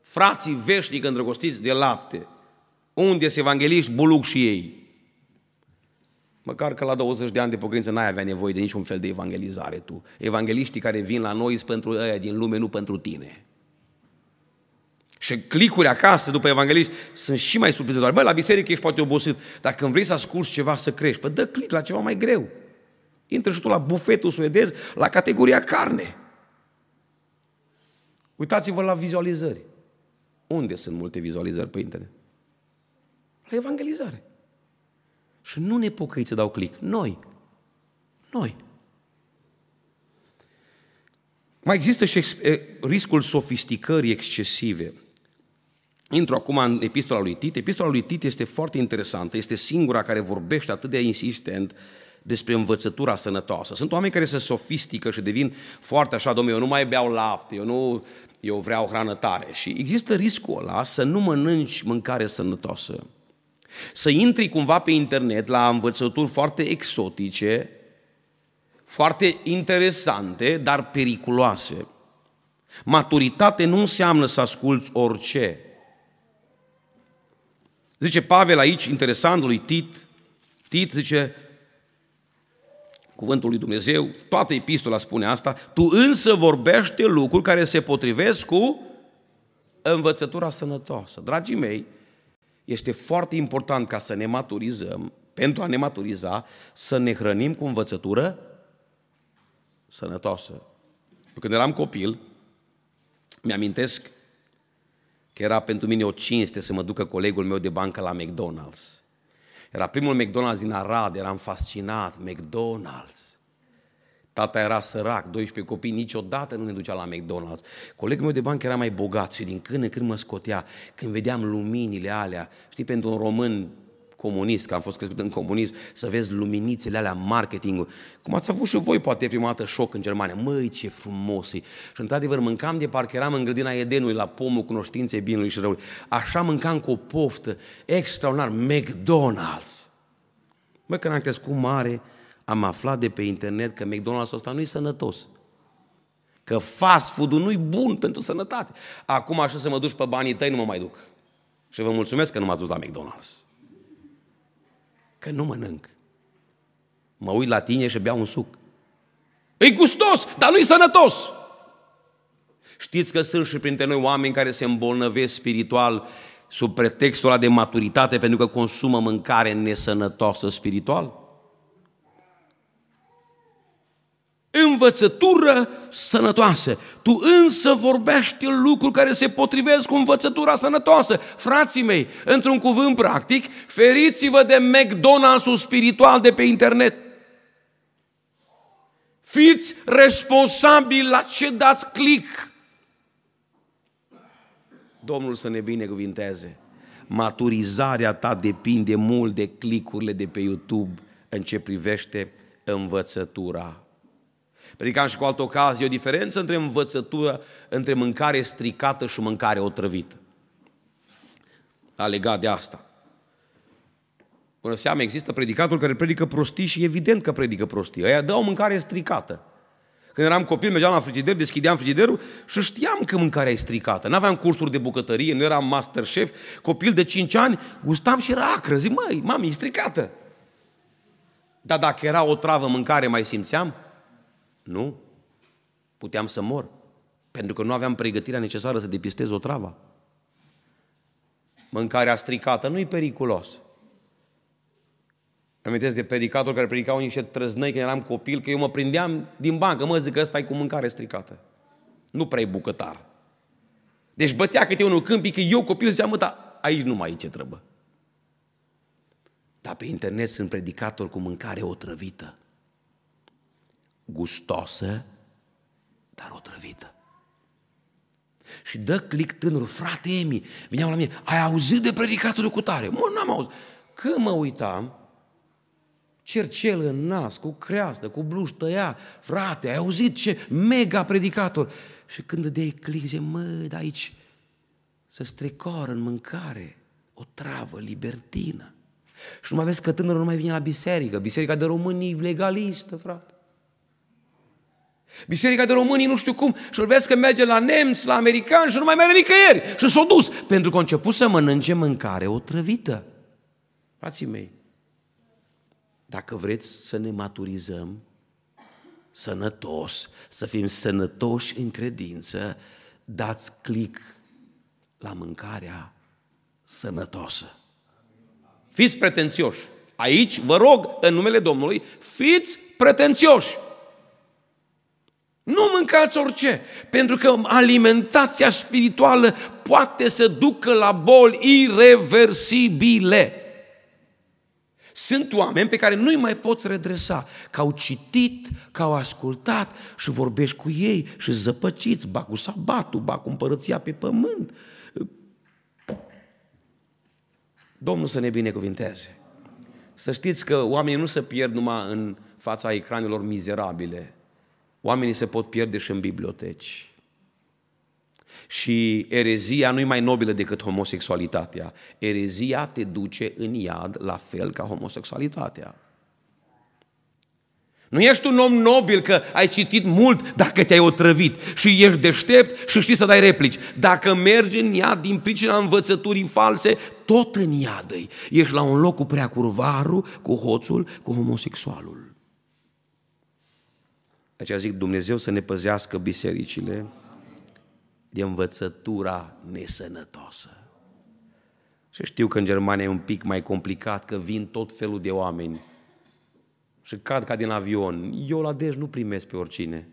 Frații veșnic îndrăgostiți de lapte. Unde se evangeliști, buluc și ei. Măcar că la 20 de ani de pocăință n-ai avea nevoie de niciun fel de evangelizare tu. Evangeliștii care vin la noi sunt pentru ăia din lume, nu pentru tine. Și clicuri acasă după evangeliști sunt și mai surprinzătoare. Bă, la biserică ești poate obosit, dar când vrei să asculți ceva să crești, păi dă click la ceva mai greu. Intră și tu la bufetul suedez, la categoria carne. Uitați-vă la vizualizări. Unde sunt multe vizualizări pe internet? La evangelizare. Și nu nepocăiți să dau click. Noi. Noi. Mai există și riscul sofisticării excesive. Intru acum în epistola lui Tit. Epistola lui Tit este foarte interesantă, este singura care vorbește atât de insistent despre învățătura sănătoasă. Sunt oameni care se sofistică și devin foarte așa, domnule, eu nu mai beau lapte, eu nu, eu vreau hrană tare. Și există riscul ăla să nu mănânci mâncare sănătoasă. Să intri cumva pe internet la învățături foarte exotice, foarte interesante, dar periculoase. Maturitate nu înseamnă să asculți orice. Zice Pavel aici, interesant lui Tit, Tit zice, cuvântul lui Dumnezeu, toată epistola spune asta, tu însă vorbește lucruri care se potrivesc cu învățătura sănătoasă. Dragii mei, este foarte important ca să ne maturizăm, pentru a ne maturiza, să ne hrănim cu învățătură sănătoasă. Eu când eram copil, mi-amintesc că era pentru mine o cinste să mă ducă colegul meu de bancă la McDonald's. Era primul McDonald's din Arad, eram fascinat, McDonald's. Tata era sărac, 12 copii, niciodată nu ne ducea la McDonald's. Colegul meu de bancă era mai bogat și din când în când mă scotea. Când vedeam luminile alea, știi, pentru un român comunist, că am fost crescut în comunism, să vezi luminițele alea, marketing Cum ați avut și voi, poate, prima dată șoc în Germania. Măi, ce frumos e! Și, într-adevăr, mâncam de parcă eram în grădina Edenului, la pomul cunoștinței binului și răului. Așa mâncam cu o poftă extraordinar, McDonald's. Mă, când am crescut mare, am aflat de pe internet că McDonald's ăsta nu e sănătos. Că fast food-ul nu e bun pentru sănătate. Acum așa să mă duci pe banii tăi, nu mă mai duc. Și vă mulțumesc că nu m-ați dus la McDonald's. Că nu mănânc. Mă uit la tine și beau un suc. E gustos, dar nu e sănătos. Știți că sunt și printre noi oameni care se îmbolnăvesc spiritual sub pretextul ăla de maturitate pentru că consumă mâncare nesănătoasă spiritual? Învățătură sănătoasă. Tu însă vorbești lucruri care se potrivesc cu învățătura sănătoasă. Frații mei, într-un cuvânt practic, feriți-vă de McDonald's-ul spiritual de pe internet. Fiți responsabili la ce dați click. Domnul să ne binecuvinteze. Maturizarea ta depinde mult de clicurile de pe YouTube în ce privește învățătura Predicam și cu altă ocazie o diferență între învățătură, între mâncare stricată și mâncare otrăvită. A legat de asta. Până seama există predicatul care predică prostii și evident că predică prostii. Aia dă o mâncare stricată. Când eram copil, mergeam la frigider, deschideam frigiderul și știam că mâncarea e stricată. N-aveam cursuri de bucătărie, nu eram master chef. Copil de 5 ani, gustam și era acră. Zic, măi, mami, e stricată. Dar dacă era o travă mâncare, mai simțeam? Nu. Puteam să mor. Pentru că nu aveam pregătirea necesară să depistez o travă. Mâncarea stricată nu e periculos. Amintesc de predicator care predicau niște trăznăi când eram copil, că eu mă prindeam din bancă, mă zic că ăsta e cu mâncare stricată. Nu prea e bucătar. Deci bătea câte unul câmpii, că eu copil ziceam, mă, dar aici nu mai e ce trebuie. Dar pe internet sunt predicatori cu mâncare otrăvită gustosă, dar otrăvită. Și dă click tânărul, frate Emi, vineau la mine, ai auzit de predicatorul cu tare? Mă, n-am auzit. Când mă uitam, cercel în nas, cu creastă, cu bluș tăia, frate, ai auzit ce mega predicator. Și când dădeai click, zice, mă, de aici să strecoară în mâncare, o travă libertină. Și nu mai vezi că tânărul nu mai vine la biserică, biserica de românii legalistă, frate. Biserica de românii nu știu cum și îl vezi că merge la nemți, la americani și nu mai merge nicăieri. Și s-a dus pentru că a început să mănânce mâncare otrăvită. Frații mei, dacă vreți să ne maturizăm sănătos, să fim sănătoși în credință, dați click la mâncarea sănătoasă. Fiți pretențioși. Aici, vă rog, în numele Domnului, fiți pretențioși. Nu mâncați orice, pentru că alimentația spirituală poate să ducă la boli irreversibile. Sunt oameni pe care nu-i mai poți redresa, că au citit, că au ascultat și vorbești cu ei și zăpăciți, ba cu sabatul, ba cu împărăția pe pământ. Domnul să ne binecuvinteze. Să știți că oamenii nu se pierd numai în fața ecranelor mizerabile, oamenii se pot pierde și în biblioteci. Și erezia nu e mai nobilă decât homosexualitatea. Erezia te duce în iad la fel ca homosexualitatea. Nu ești un om nobil că ai citit mult dacă te-ai otrăvit și ești deștept și știi să dai replici. Dacă mergi în iad din pricina învățăturii false, tot în iad Ești la un loc cu preacurvarul, cu hoțul, cu homosexualul aceea zic Dumnezeu să ne păzească bisericile de învățătura nesănătoasă. Și știu că în Germania e un pic mai complicat, că vin tot felul de oameni și cad ca din avion. Eu la Dej nu primesc pe oricine.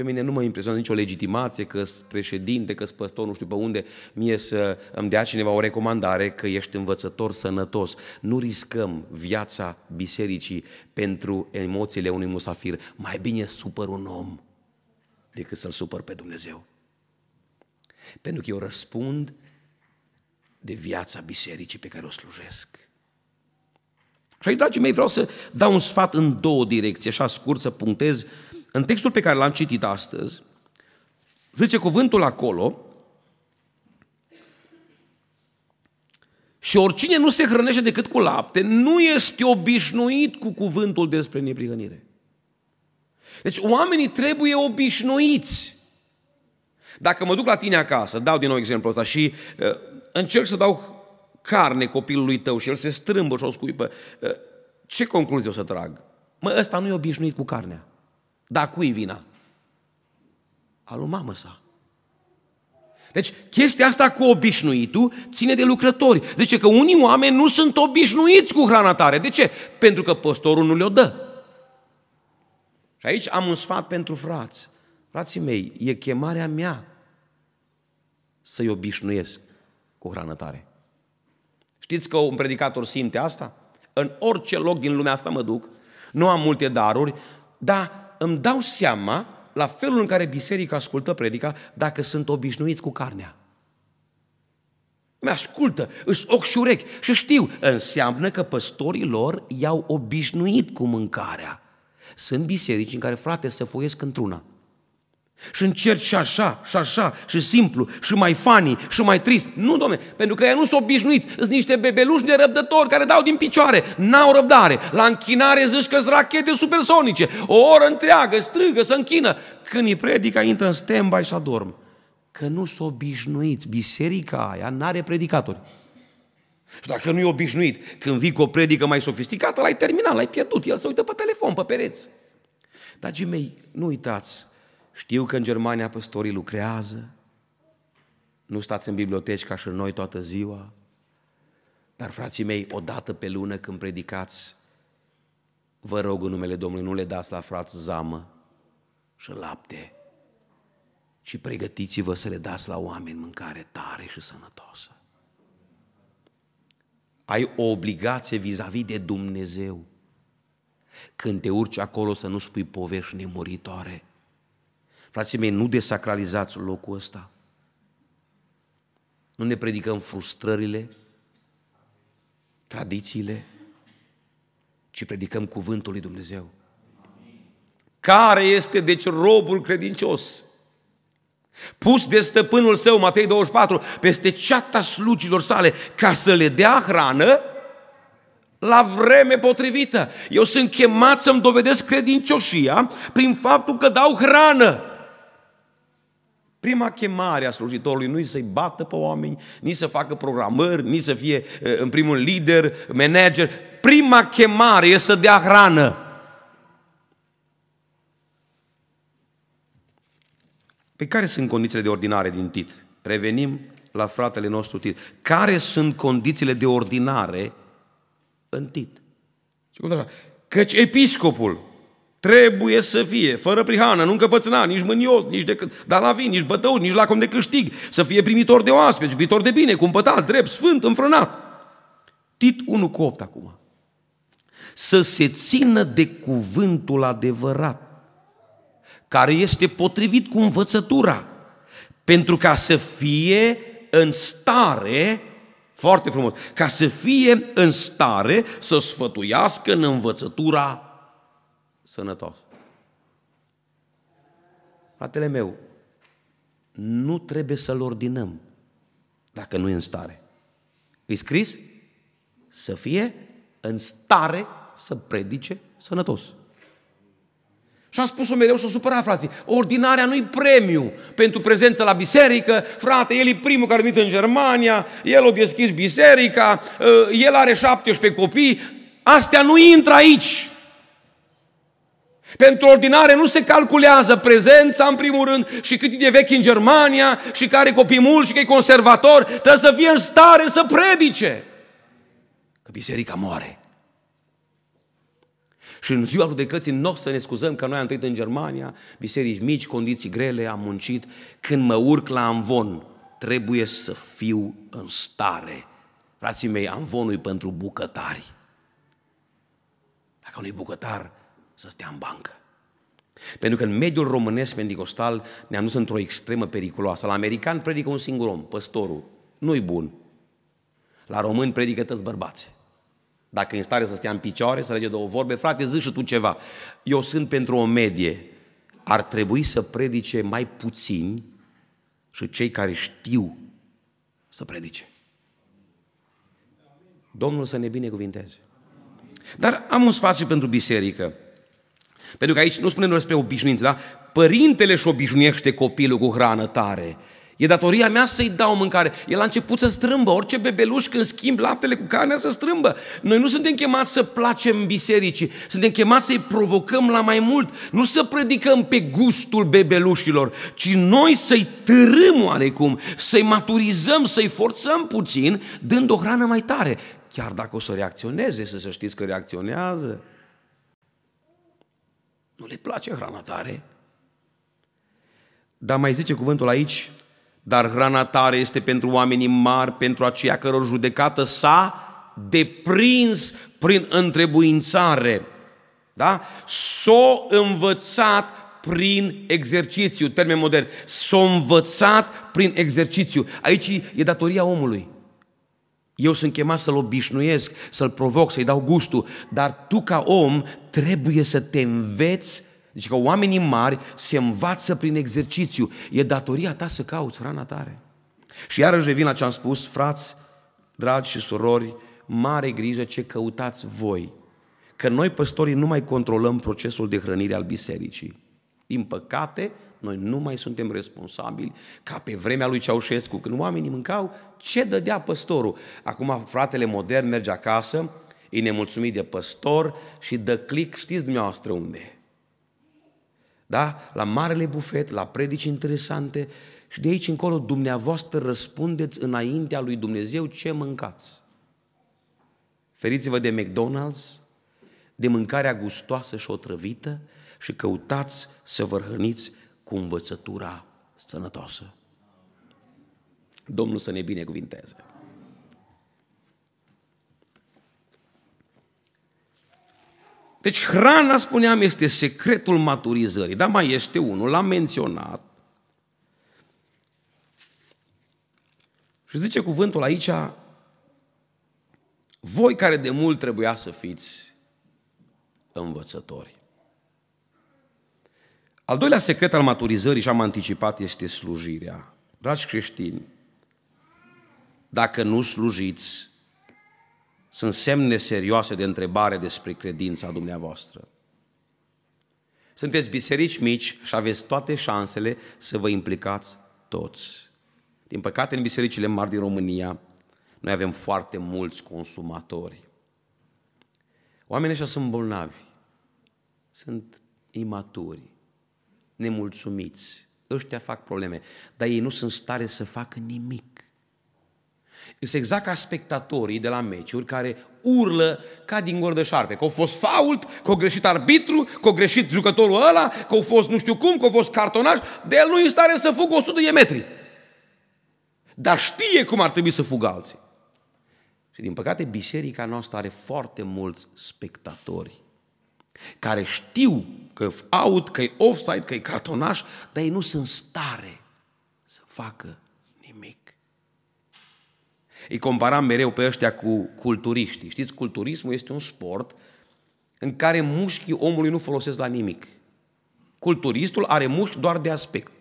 Pe mine nu mă impresionează nicio legitimație că președinte, că păstor, nu știu pe unde, mie să îmi dea cineva o recomandare că ești învățător sănătos. Nu riscăm viața bisericii pentru emoțiile unui musafir. Mai bine supăr un om decât să-l supăr pe Dumnezeu. Pentru că eu răspund de viața bisericii pe care o slujesc. Și aici, dragii mei, vreau să dau un sfat în două direcții, așa scurt, să punctez în textul pe care l-am citit astăzi, zice cuvântul acolo, Și oricine nu se hrănește decât cu lapte, nu este obișnuit cu cuvântul despre neprihănire. Deci oamenii trebuie obișnuiți. Dacă mă duc la tine acasă, dau din nou exemplul ăsta și uh, încerc să dau carne copilului tău și el se strâmbă și o scuipă, uh, ce concluzie o să trag? Mă, ăsta nu e obișnuit cu carnea. Dar cui vina? A lui mamă sa. Deci, chestia asta cu obișnuitul ține de lucrători. Deci că unii oameni nu sunt obișnuiți cu hrana tare. De ce? Pentru că păstorul nu le-o dă. Și aici am un sfat pentru frați. Frații mei, e chemarea mea să-i obișnuiesc cu hrană tare. Știți că un predicator simte asta? În orice loc din lumea asta mă duc, nu am multe daruri, dar îmi dau seama la felul în care biserica ascultă predica dacă sunt obișnuiți cu carnea. Mi-ascultă, își ochi și urechi și știu, înseamnă că păstorii lor i-au obișnuit cu mâncarea. Sunt biserici în care frate se foiesc într-una. Și încerci și așa, și așa, și simplu, și mai funny, și mai trist. Nu, domne, pentru că ei nu sunt obișnuiți. Sunt niște bebeluși nerăbdători care dau din picioare. N-au răbdare. La închinare zici că sunt rachete supersonice. O oră întreagă, strigă, să închină. Când îi predica, intră în stand-by și adorm. Că nu sunt obișnuiți. Biserica aia n-are predicatori. Și dacă nu e obișnuit, când vii cu o predică mai sofisticată, l-ai terminat, l-ai pierdut. El se uită pe telefon, pe pereți. Dragii mei, nu uitați, știu că în Germania păstorii lucrează, nu stați în biblioteci ca și noi toată ziua, dar frații mei, o dată pe lună când predicați, vă rog în numele Domnului, nu le dați la frați zamă și lapte, ci pregătiți-vă să le dați la oameni mâncare tare și sănătoasă. Ai o obligație vis-a-vis de Dumnezeu. Când te urci acolo să nu spui povești nemuritoare, Frații mei, nu desacralizați locul ăsta. Nu ne predicăm frustrările, tradițiile, ci predicăm cuvântul lui Dumnezeu. Care este deci robul credincios? Pus de stăpânul său, Matei 24, peste ceata slugilor sale, ca să le dea hrană la vreme potrivită. Eu sunt chemat să-mi dovedesc credincioșia prin faptul că dau hrană. Prima chemare a slujitorului nu e să-i bată pe oameni, nici să facă programări, nici să fie, în primul lider, manager. Prima chemare e să dea hrană. Pe care sunt condițiile de ordinare din Tit? Revenim la fratele nostru Tit. Care sunt condițiile de ordinare în Tit? Căci episcopul, Trebuie să fie, fără prihană, nu încăpățâna, nici mânios, nici de dar la vin, nici bătău, nici lacom de câștig, să fie primitor de oaspeți, iubitor de bine, cumpătat, drept, sfânt, înfrânat. Tit 1 cu 8 acum. Să se țină de cuvântul adevărat, care este potrivit cu învățătura, pentru ca să fie în stare, foarte frumos, ca să fie în stare să sfătuiască în învățătura sănătos. Fratele meu, nu trebuie să-l ordinăm dacă nu e în stare. E scris să fie în stare să predice sănătos. Și am spus-o mereu să o supăra, frații. Ordinarea nu-i premiu pentru prezența la biserică. Frate, el e primul care a venit în Germania, el a deschis biserica, ă, el are 17 copii. Astea nu intră aici. Pentru ordinare nu se calculează prezența în primul rând și cât e de vechi în Germania și care copii mulți și că e conservator, trebuie să fie în stare să predice. Că biserica moare. Și în ziua judecății nu o să ne scuzăm că noi am trăit în Germania, biserici mici, condiții grele, am muncit. Când mă urc la amvon, trebuie să fiu în stare. Frații mei, amvonul e pentru bucătari. Dacă nu e bucătar, să stea în bancă. Pentru că în mediul românesc pendicostal ne-am dus într-o extremă periculoasă. La american predică un singur om, păstorul. Nu-i bun. La români predică toți bărbați. Dacă e în stare să stea în picioare, să lege două vorbe, frate, zici și tu ceva. Eu sunt pentru o medie. Ar trebui să predice mai puțini și cei care știu să predice. Domnul să ne binecuvinteze. Dar am un sfat și pentru biserică. Pentru că aici nu spunem despre obișnuință, da? Părintele își obișnuiește copilul cu hrană tare. E datoria mea să-i dau mâncare. El a început să strâmbă. Orice bebeluș când schimb laptele cu carnea să strâmbă. Noi nu suntem chemați să placem bisericii. Suntem chemați să-i provocăm la mai mult. Nu să predicăm pe gustul bebelușilor, ci noi să-i târâm oarecum, să-i maturizăm, să-i forțăm puțin, dând o hrană mai tare. Chiar dacă o să reacționeze, să, să știți că reacționează. Nu le place hrana tare. Dar mai zice cuvântul aici, dar hrana tare este pentru oamenii mari, pentru aceia căror judecată s-a deprins prin întrebuințare. Da? S-o învățat prin exercițiu, termen modern. S-o învățat prin exercițiu. Aici e datoria omului. Eu sunt chemat să-l obișnuiesc, să-l provoc, să-i dau gustul, dar tu ca om trebuie să te înveți deci că oamenii mari se învață prin exercițiu. E datoria ta să cauți hrana tare. Și iarăși revin la ce am spus, frați, dragi și surori, mare grijă ce căutați voi. Că noi, păstorii, nu mai controlăm procesul de hrănire al bisericii. Din păcate, noi nu mai suntem responsabili ca pe vremea lui Ceaușescu, când oamenii mâncau, ce dădea păstorul? Acum fratele modern merge acasă, e nemulțumit de păstor și dă click, știți dumneavoastră unde da? la marele bufet, la predici interesante și de aici încolo dumneavoastră răspundeți înaintea lui Dumnezeu ce mâncați. Feriți-vă de McDonald's, de mâncarea gustoasă și otrăvită și căutați să vă hrăniți cu învățătura sănătoasă. Domnul să ne binecuvinteze. Deci hrana, spuneam, este secretul maturizării. Dar mai este unul, l-am menționat. Și zice cuvântul aici, voi care de mult trebuia să fiți învățători. Al doilea secret al maturizării, și am anticipat, este slujirea. Dragi creștini, dacă nu slujiți, sunt semne serioase de întrebare despre credința dumneavoastră. Sunteți biserici mici și aveți toate șansele să vă implicați toți. Din păcate, în bisericile mari din România, noi avem foarte mulți consumatori. Oamenii ăștia sunt bolnavi, sunt imaturi, nemulțumiți. Ăștia fac probleme, dar ei nu sunt stare să facă nimic. Este exact ca spectatorii de la meciuri care urlă ca din gor de șarpe, că a fost fault, că a greșit arbitru, că a greșit jucătorul ăla, că a fost nu știu cum, că a fost cartonaj, de el nu e în stare să fugă 100 de metri. Dar știe cum ar trebui să fugă alții. Și din păcate biserica noastră are foarte mulți spectatori care știu că out, că e offside, că e cartonaș, dar ei nu sunt stare să facă îi comparam mereu pe ăștia cu culturiștii. Știți, culturismul este un sport în care mușchii omului nu folosesc la nimic. Culturistul are mușchi doar de aspect.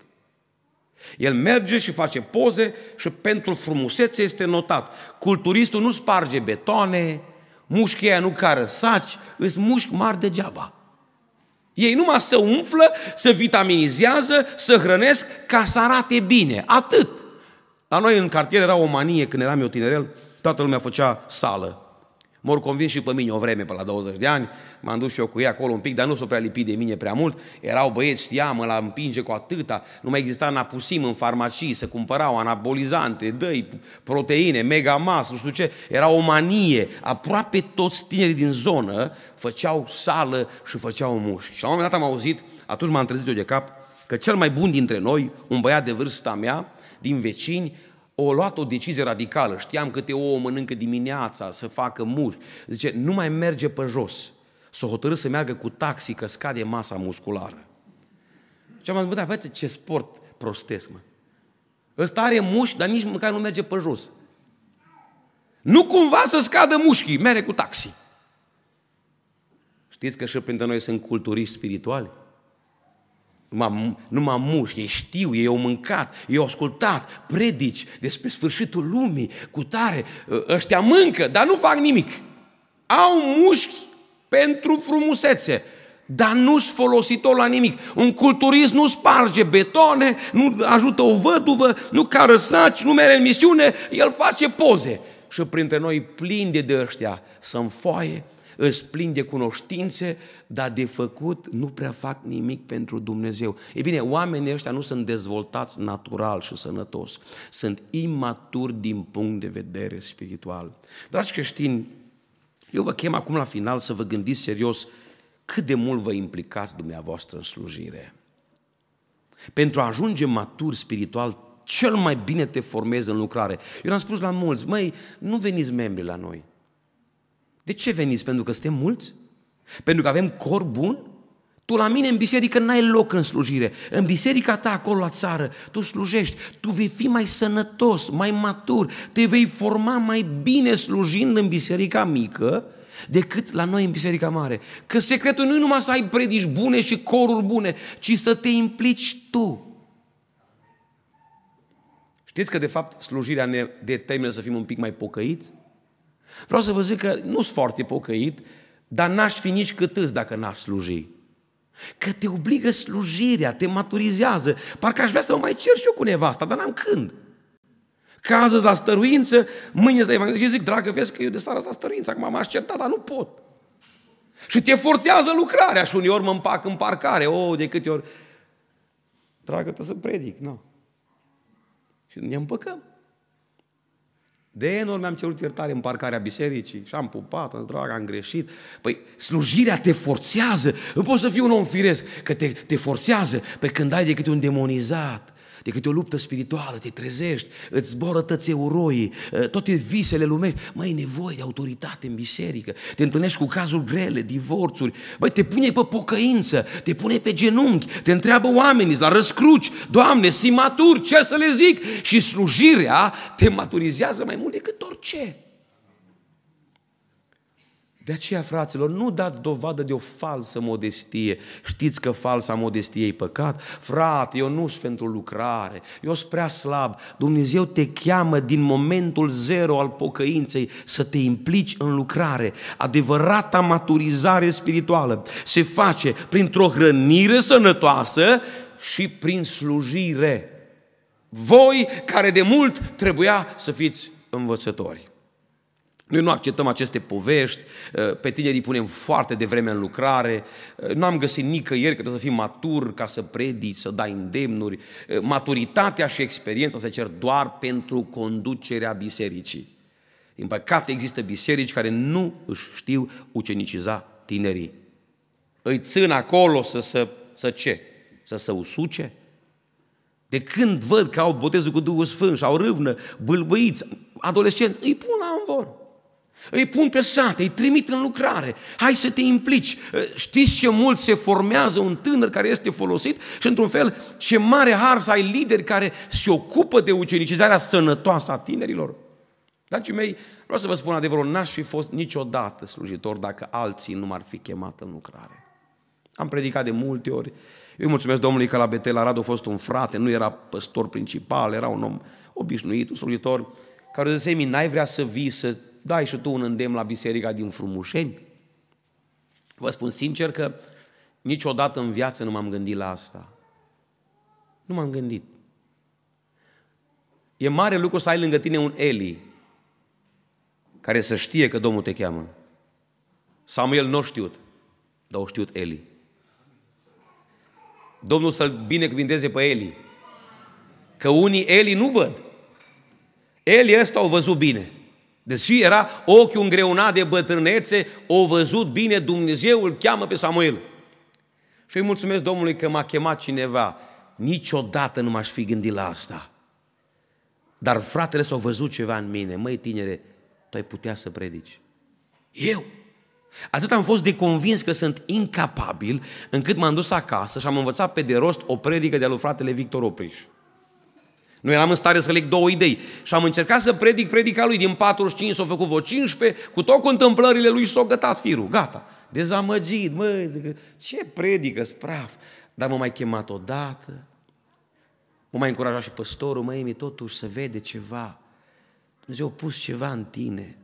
El merge și face poze și pentru frumusețe este notat. Culturistul nu sparge betoane, mușchii aia nu cară saci, îs mușchi mari degeaba. Ei numai să umflă, să vitaminizează, să hrănesc ca să arate bine. Atât. La noi în cartier era o manie, când eram eu tinerel, toată lumea făcea sală. M-au convins și pe mine o vreme, pe la 20 de ani, m-am dus și eu cu ei acolo un pic, dar nu s-o prea lipit de mine prea mult. Erau băieți, știam, la împinge cu atâta, nu mai exista napusim în farmacii, să cumpărau anabolizante, dăi, proteine, mega mas, nu știu ce. Era o manie. Aproape toți tinerii din zonă făceau sală și făceau mușchi. Și la un moment dat am auzit, atunci m-am trezit eu de cap, că cel mai bun dintre noi, un băiat de vârsta mea, din vecini, o luat o decizie radicală. Știam câte ouă mănâncă dimineața, să facă muși. Zice, nu mai merge pe jos. S-o hotărâ să meargă cu taxi, că scade masa musculară. Și am zis, bă, dar ce sport prostesc, mă. Ăsta are muși, dar nici măcar nu merge pe jos. Nu cumva să scadă mușchii, mere cu taxi. Știți că și printre noi sunt culturiști spirituali? Nu mă mușc, ei știu, ei au mâncat, ei au ascultat predici despre sfârșitul lumii, cu tare, ă, ăștia mâncă, dar nu fac nimic. Au mușchi pentru frumusețe, dar nu-s folositor la nimic. Un culturist nu sparge betone, nu ajută o văduvă, nu cară saci, nu mere în misiune, el face poze. Și printre noi plini de ăștia să înfoaie, îți plin de cunoștințe, dar de făcut nu prea fac nimic pentru Dumnezeu. E bine, oamenii ăștia nu sunt dezvoltați natural și sănătos, sunt imaturi din punct de vedere spiritual. Dragi creștini, eu vă chem acum la final să vă gândiți serios cât de mult vă implicați dumneavoastră în slujire. Pentru a ajunge matur spiritual, cel mai bine te formezi în lucrare. Eu am spus la mulți, măi, nu veniți membri la noi. De ce veniți? Pentru că suntem mulți? Pentru că avem cor bun? Tu la mine în biserică n-ai loc în slujire. În biserica ta acolo la țară, tu slujești, tu vei fi mai sănătos, mai matur, te vei forma mai bine slujind în biserica mică decât la noi în biserica mare. Că secretul nu e numai să ai predici bune și coruri bune, ci să te implici tu. Știți că de fapt slujirea ne determină să fim un pic mai pocăiți? Vreau să vă zic că nu sunt foarte pocăit, dar n-aș fi nici cât îți dacă n-aș sluji. Că te obligă slujirea, te maturizează. Parcă aș vrea să mă mai cer și eu cu nevasta, dar n-am când. Că azi la stăruință, mâine să evanghelizez și zic, dragă, vezi că eu de seara la stăruință, acum m-aș certa, dar nu pot. Și te forțează lucrarea și uneori mă împac în parcare, o, oh, de câte ori. Dragă, să predic, nu. Și ne împăcăm. De enorm mi-am cerut iertare în parcarea bisericii și am pupat, am drag, am greșit. Păi slujirea te forțează. Nu poți să fii un om firesc, că te, te forțează. Pe când ai de câte un demonizat, de câte o luptă spirituală, te trezești, îți zboră tăți euroii, ă, toate visele lumești. Mai e nevoie de autoritate în biserică. Te întâlnești cu cazuri grele, divorțuri. Băi, te pune pe pocăință, te pune pe genunchi, te întreabă oamenii la răscruci. Doamne, si matur, ce să le zic? Și slujirea te maturizează mai mult decât orice. De aceea, fraților, nu dați dovadă de o falsă modestie. Știți că falsa modestie e păcat? Frate, eu nu sunt pentru lucrare, eu sunt prea slab. Dumnezeu te cheamă din momentul zero al pocăinței să te implici în lucrare. Adevărata maturizare spirituală se face printr-o hrănire sănătoasă și prin slujire. Voi care de mult trebuia să fiți învățători. Noi nu acceptăm aceste povești, uh, pe tinerii punem foarte devreme în lucrare, uh, nu am găsit nicăieri că trebuie să fii matur ca să predici, să dai îndemnuri. Uh, maturitatea și experiența se cer doar pentru conducerea bisericii. Din păcate există biserici care nu își știu uceniciza tinerii. Îi țin acolo să, să, să ce? Să se usuce? De când văd că au botezul cu Duhul Sfânt și au râvnă, bâlbâiți, adolescenți, îi pun la învor. Îi pun pe sate, îi trimit în lucrare. Hai să te implici. Știți ce mult se formează un tânăr care este folosit? Și într-un fel, ce mare har să ai lideri care se ocupă de ucenicizarea sănătoasă a tinerilor. Dragii mei, vreau să vă spun adevărul, n-aș fi fost niciodată slujitor dacă alții nu m-ar fi chemat în lucrare. Am predicat de multe ori. Eu îi mulțumesc Domnului că la Betel Arad a fost un frate, nu era păstor principal, era un om obișnuit, un slujitor, care zise, n-ai vrea să vii să dai și tu un îndemn la biserica din Frumușeni? Vă spun sincer că niciodată în viață nu m-am gândit la asta. Nu m-am gândit. E mare lucru să ai lângă tine un Eli care să știe că Domnul te cheamă. Samuel nu știut, dar o știut Eli. Domnul să-l binecuvinteze pe Eli. Că unii Eli nu văd. Eli ăsta au văzut bine. Deși era ochiul îngreunat de bătrânețe, o văzut bine Dumnezeu, îl cheamă pe Samuel. Și îi mulțumesc Domnului că m-a chemat cineva. Niciodată nu m-aș fi gândit la asta. Dar fratele s-a văzut ceva în mine. Măi, tinere, tu ai putea să predici. Eu? Atât am fost de convins că sunt incapabil, încât m-am dus acasă și am învățat pe de rost o predică de-a lui fratele Victor Opriș. Nu eram în stare să leg două idei. Și am încercat să predic predica lui. Din 45 s-au făcut vreo 15, cu tot cu întâmplările lui s-au gătat firul. Gata. Dezamăgit, mă, zic, ce predică spraf. dar mă mai chemat odată, mă mai încurajat și păstorul, mă, Emi, totuși să vede ceva. Dumnezeu a pus ceva în tine.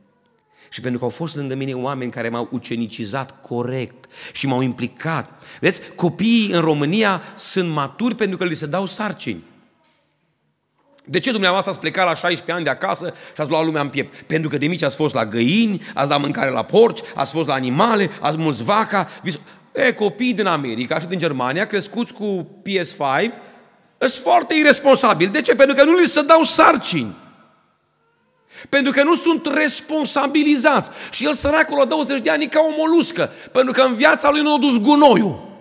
Și pentru că au fost lângă mine oameni care m-au ucenicizat corect și m-au implicat. Vedeți, copiii în România sunt maturi pentru că li se dau sarcini. De ce dumneavoastră ați plecat la 16 ani de acasă și ați luat lumea în piept? Pentru că de mici ați fost la găini, ați dat mâncare la porci, ați fost la animale, ați mulți vaca. E, copii din America și din Germania, crescuți cu PS5, sunt foarte irresponsabili. De ce? Pentru că nu li se dau sarcini. Pentru că nu sunt responsabilizați. Și el săracul la 20 de ani e ca o moluscă. Pentru că în viața lui nu a dus gunoiul.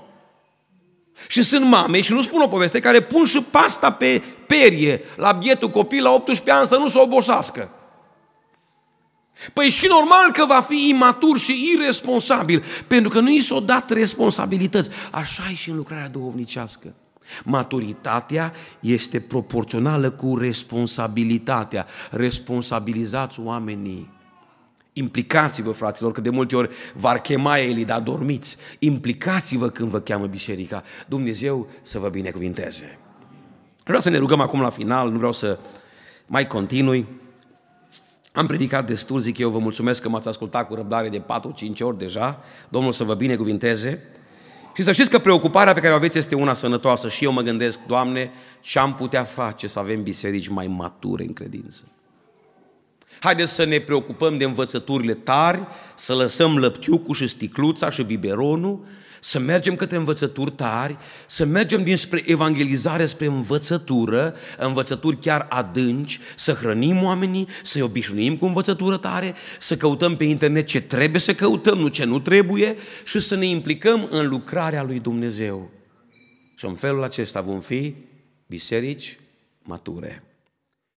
Și sunt mame, și nu spun o poveste, care pun și pasta pe perie la bietul copil la 18 ani să nu se obosească. Păi și normal că va fi imatur și irresponsabil, pentru că nu i s-au dat responsabilități. Așa e și în lucrarea duhovnicească. Maturitatea este proporțională cu responsabilitatea. Responsabilizați oamenii. Implicați-vă, fraților, că de multe ori v-ar chema Eli, dar dormiți. Implicați-vă când vă cheamă biserica. Dumnezeu să vă binecuvinteze. Vreau să ne rugăm acum la final, nu vreau să mai continui. Am predicat destul, zic eu, vă mulțumesc că m-ați ascultat cu răbdare de 4-5 ori deja. Domnul să vă binecuvinteze. Și să știți că preocuparea pe care o aveți este una sănătoasă și eu mă gândesc, Doamne, ce am putea face să avem biserici mai mature în credință. Haideți să ne preocupăm de învățăturile tari, să lăsăm lăptiucul și sticluța și biberonul, să mergem către învățături tari, să mergem dinspre evangelizare spre învățătură, învățături chiar adânci, să hrănim oamenii, să-i obișnuim cu învățătură tare, să căutăm pe internet ce trebuie să căutăm, nu ce nu trebuie și să ne implicăm în lucrarea lui Dumnezeu. Și în felul acesta vom fi biserici mature.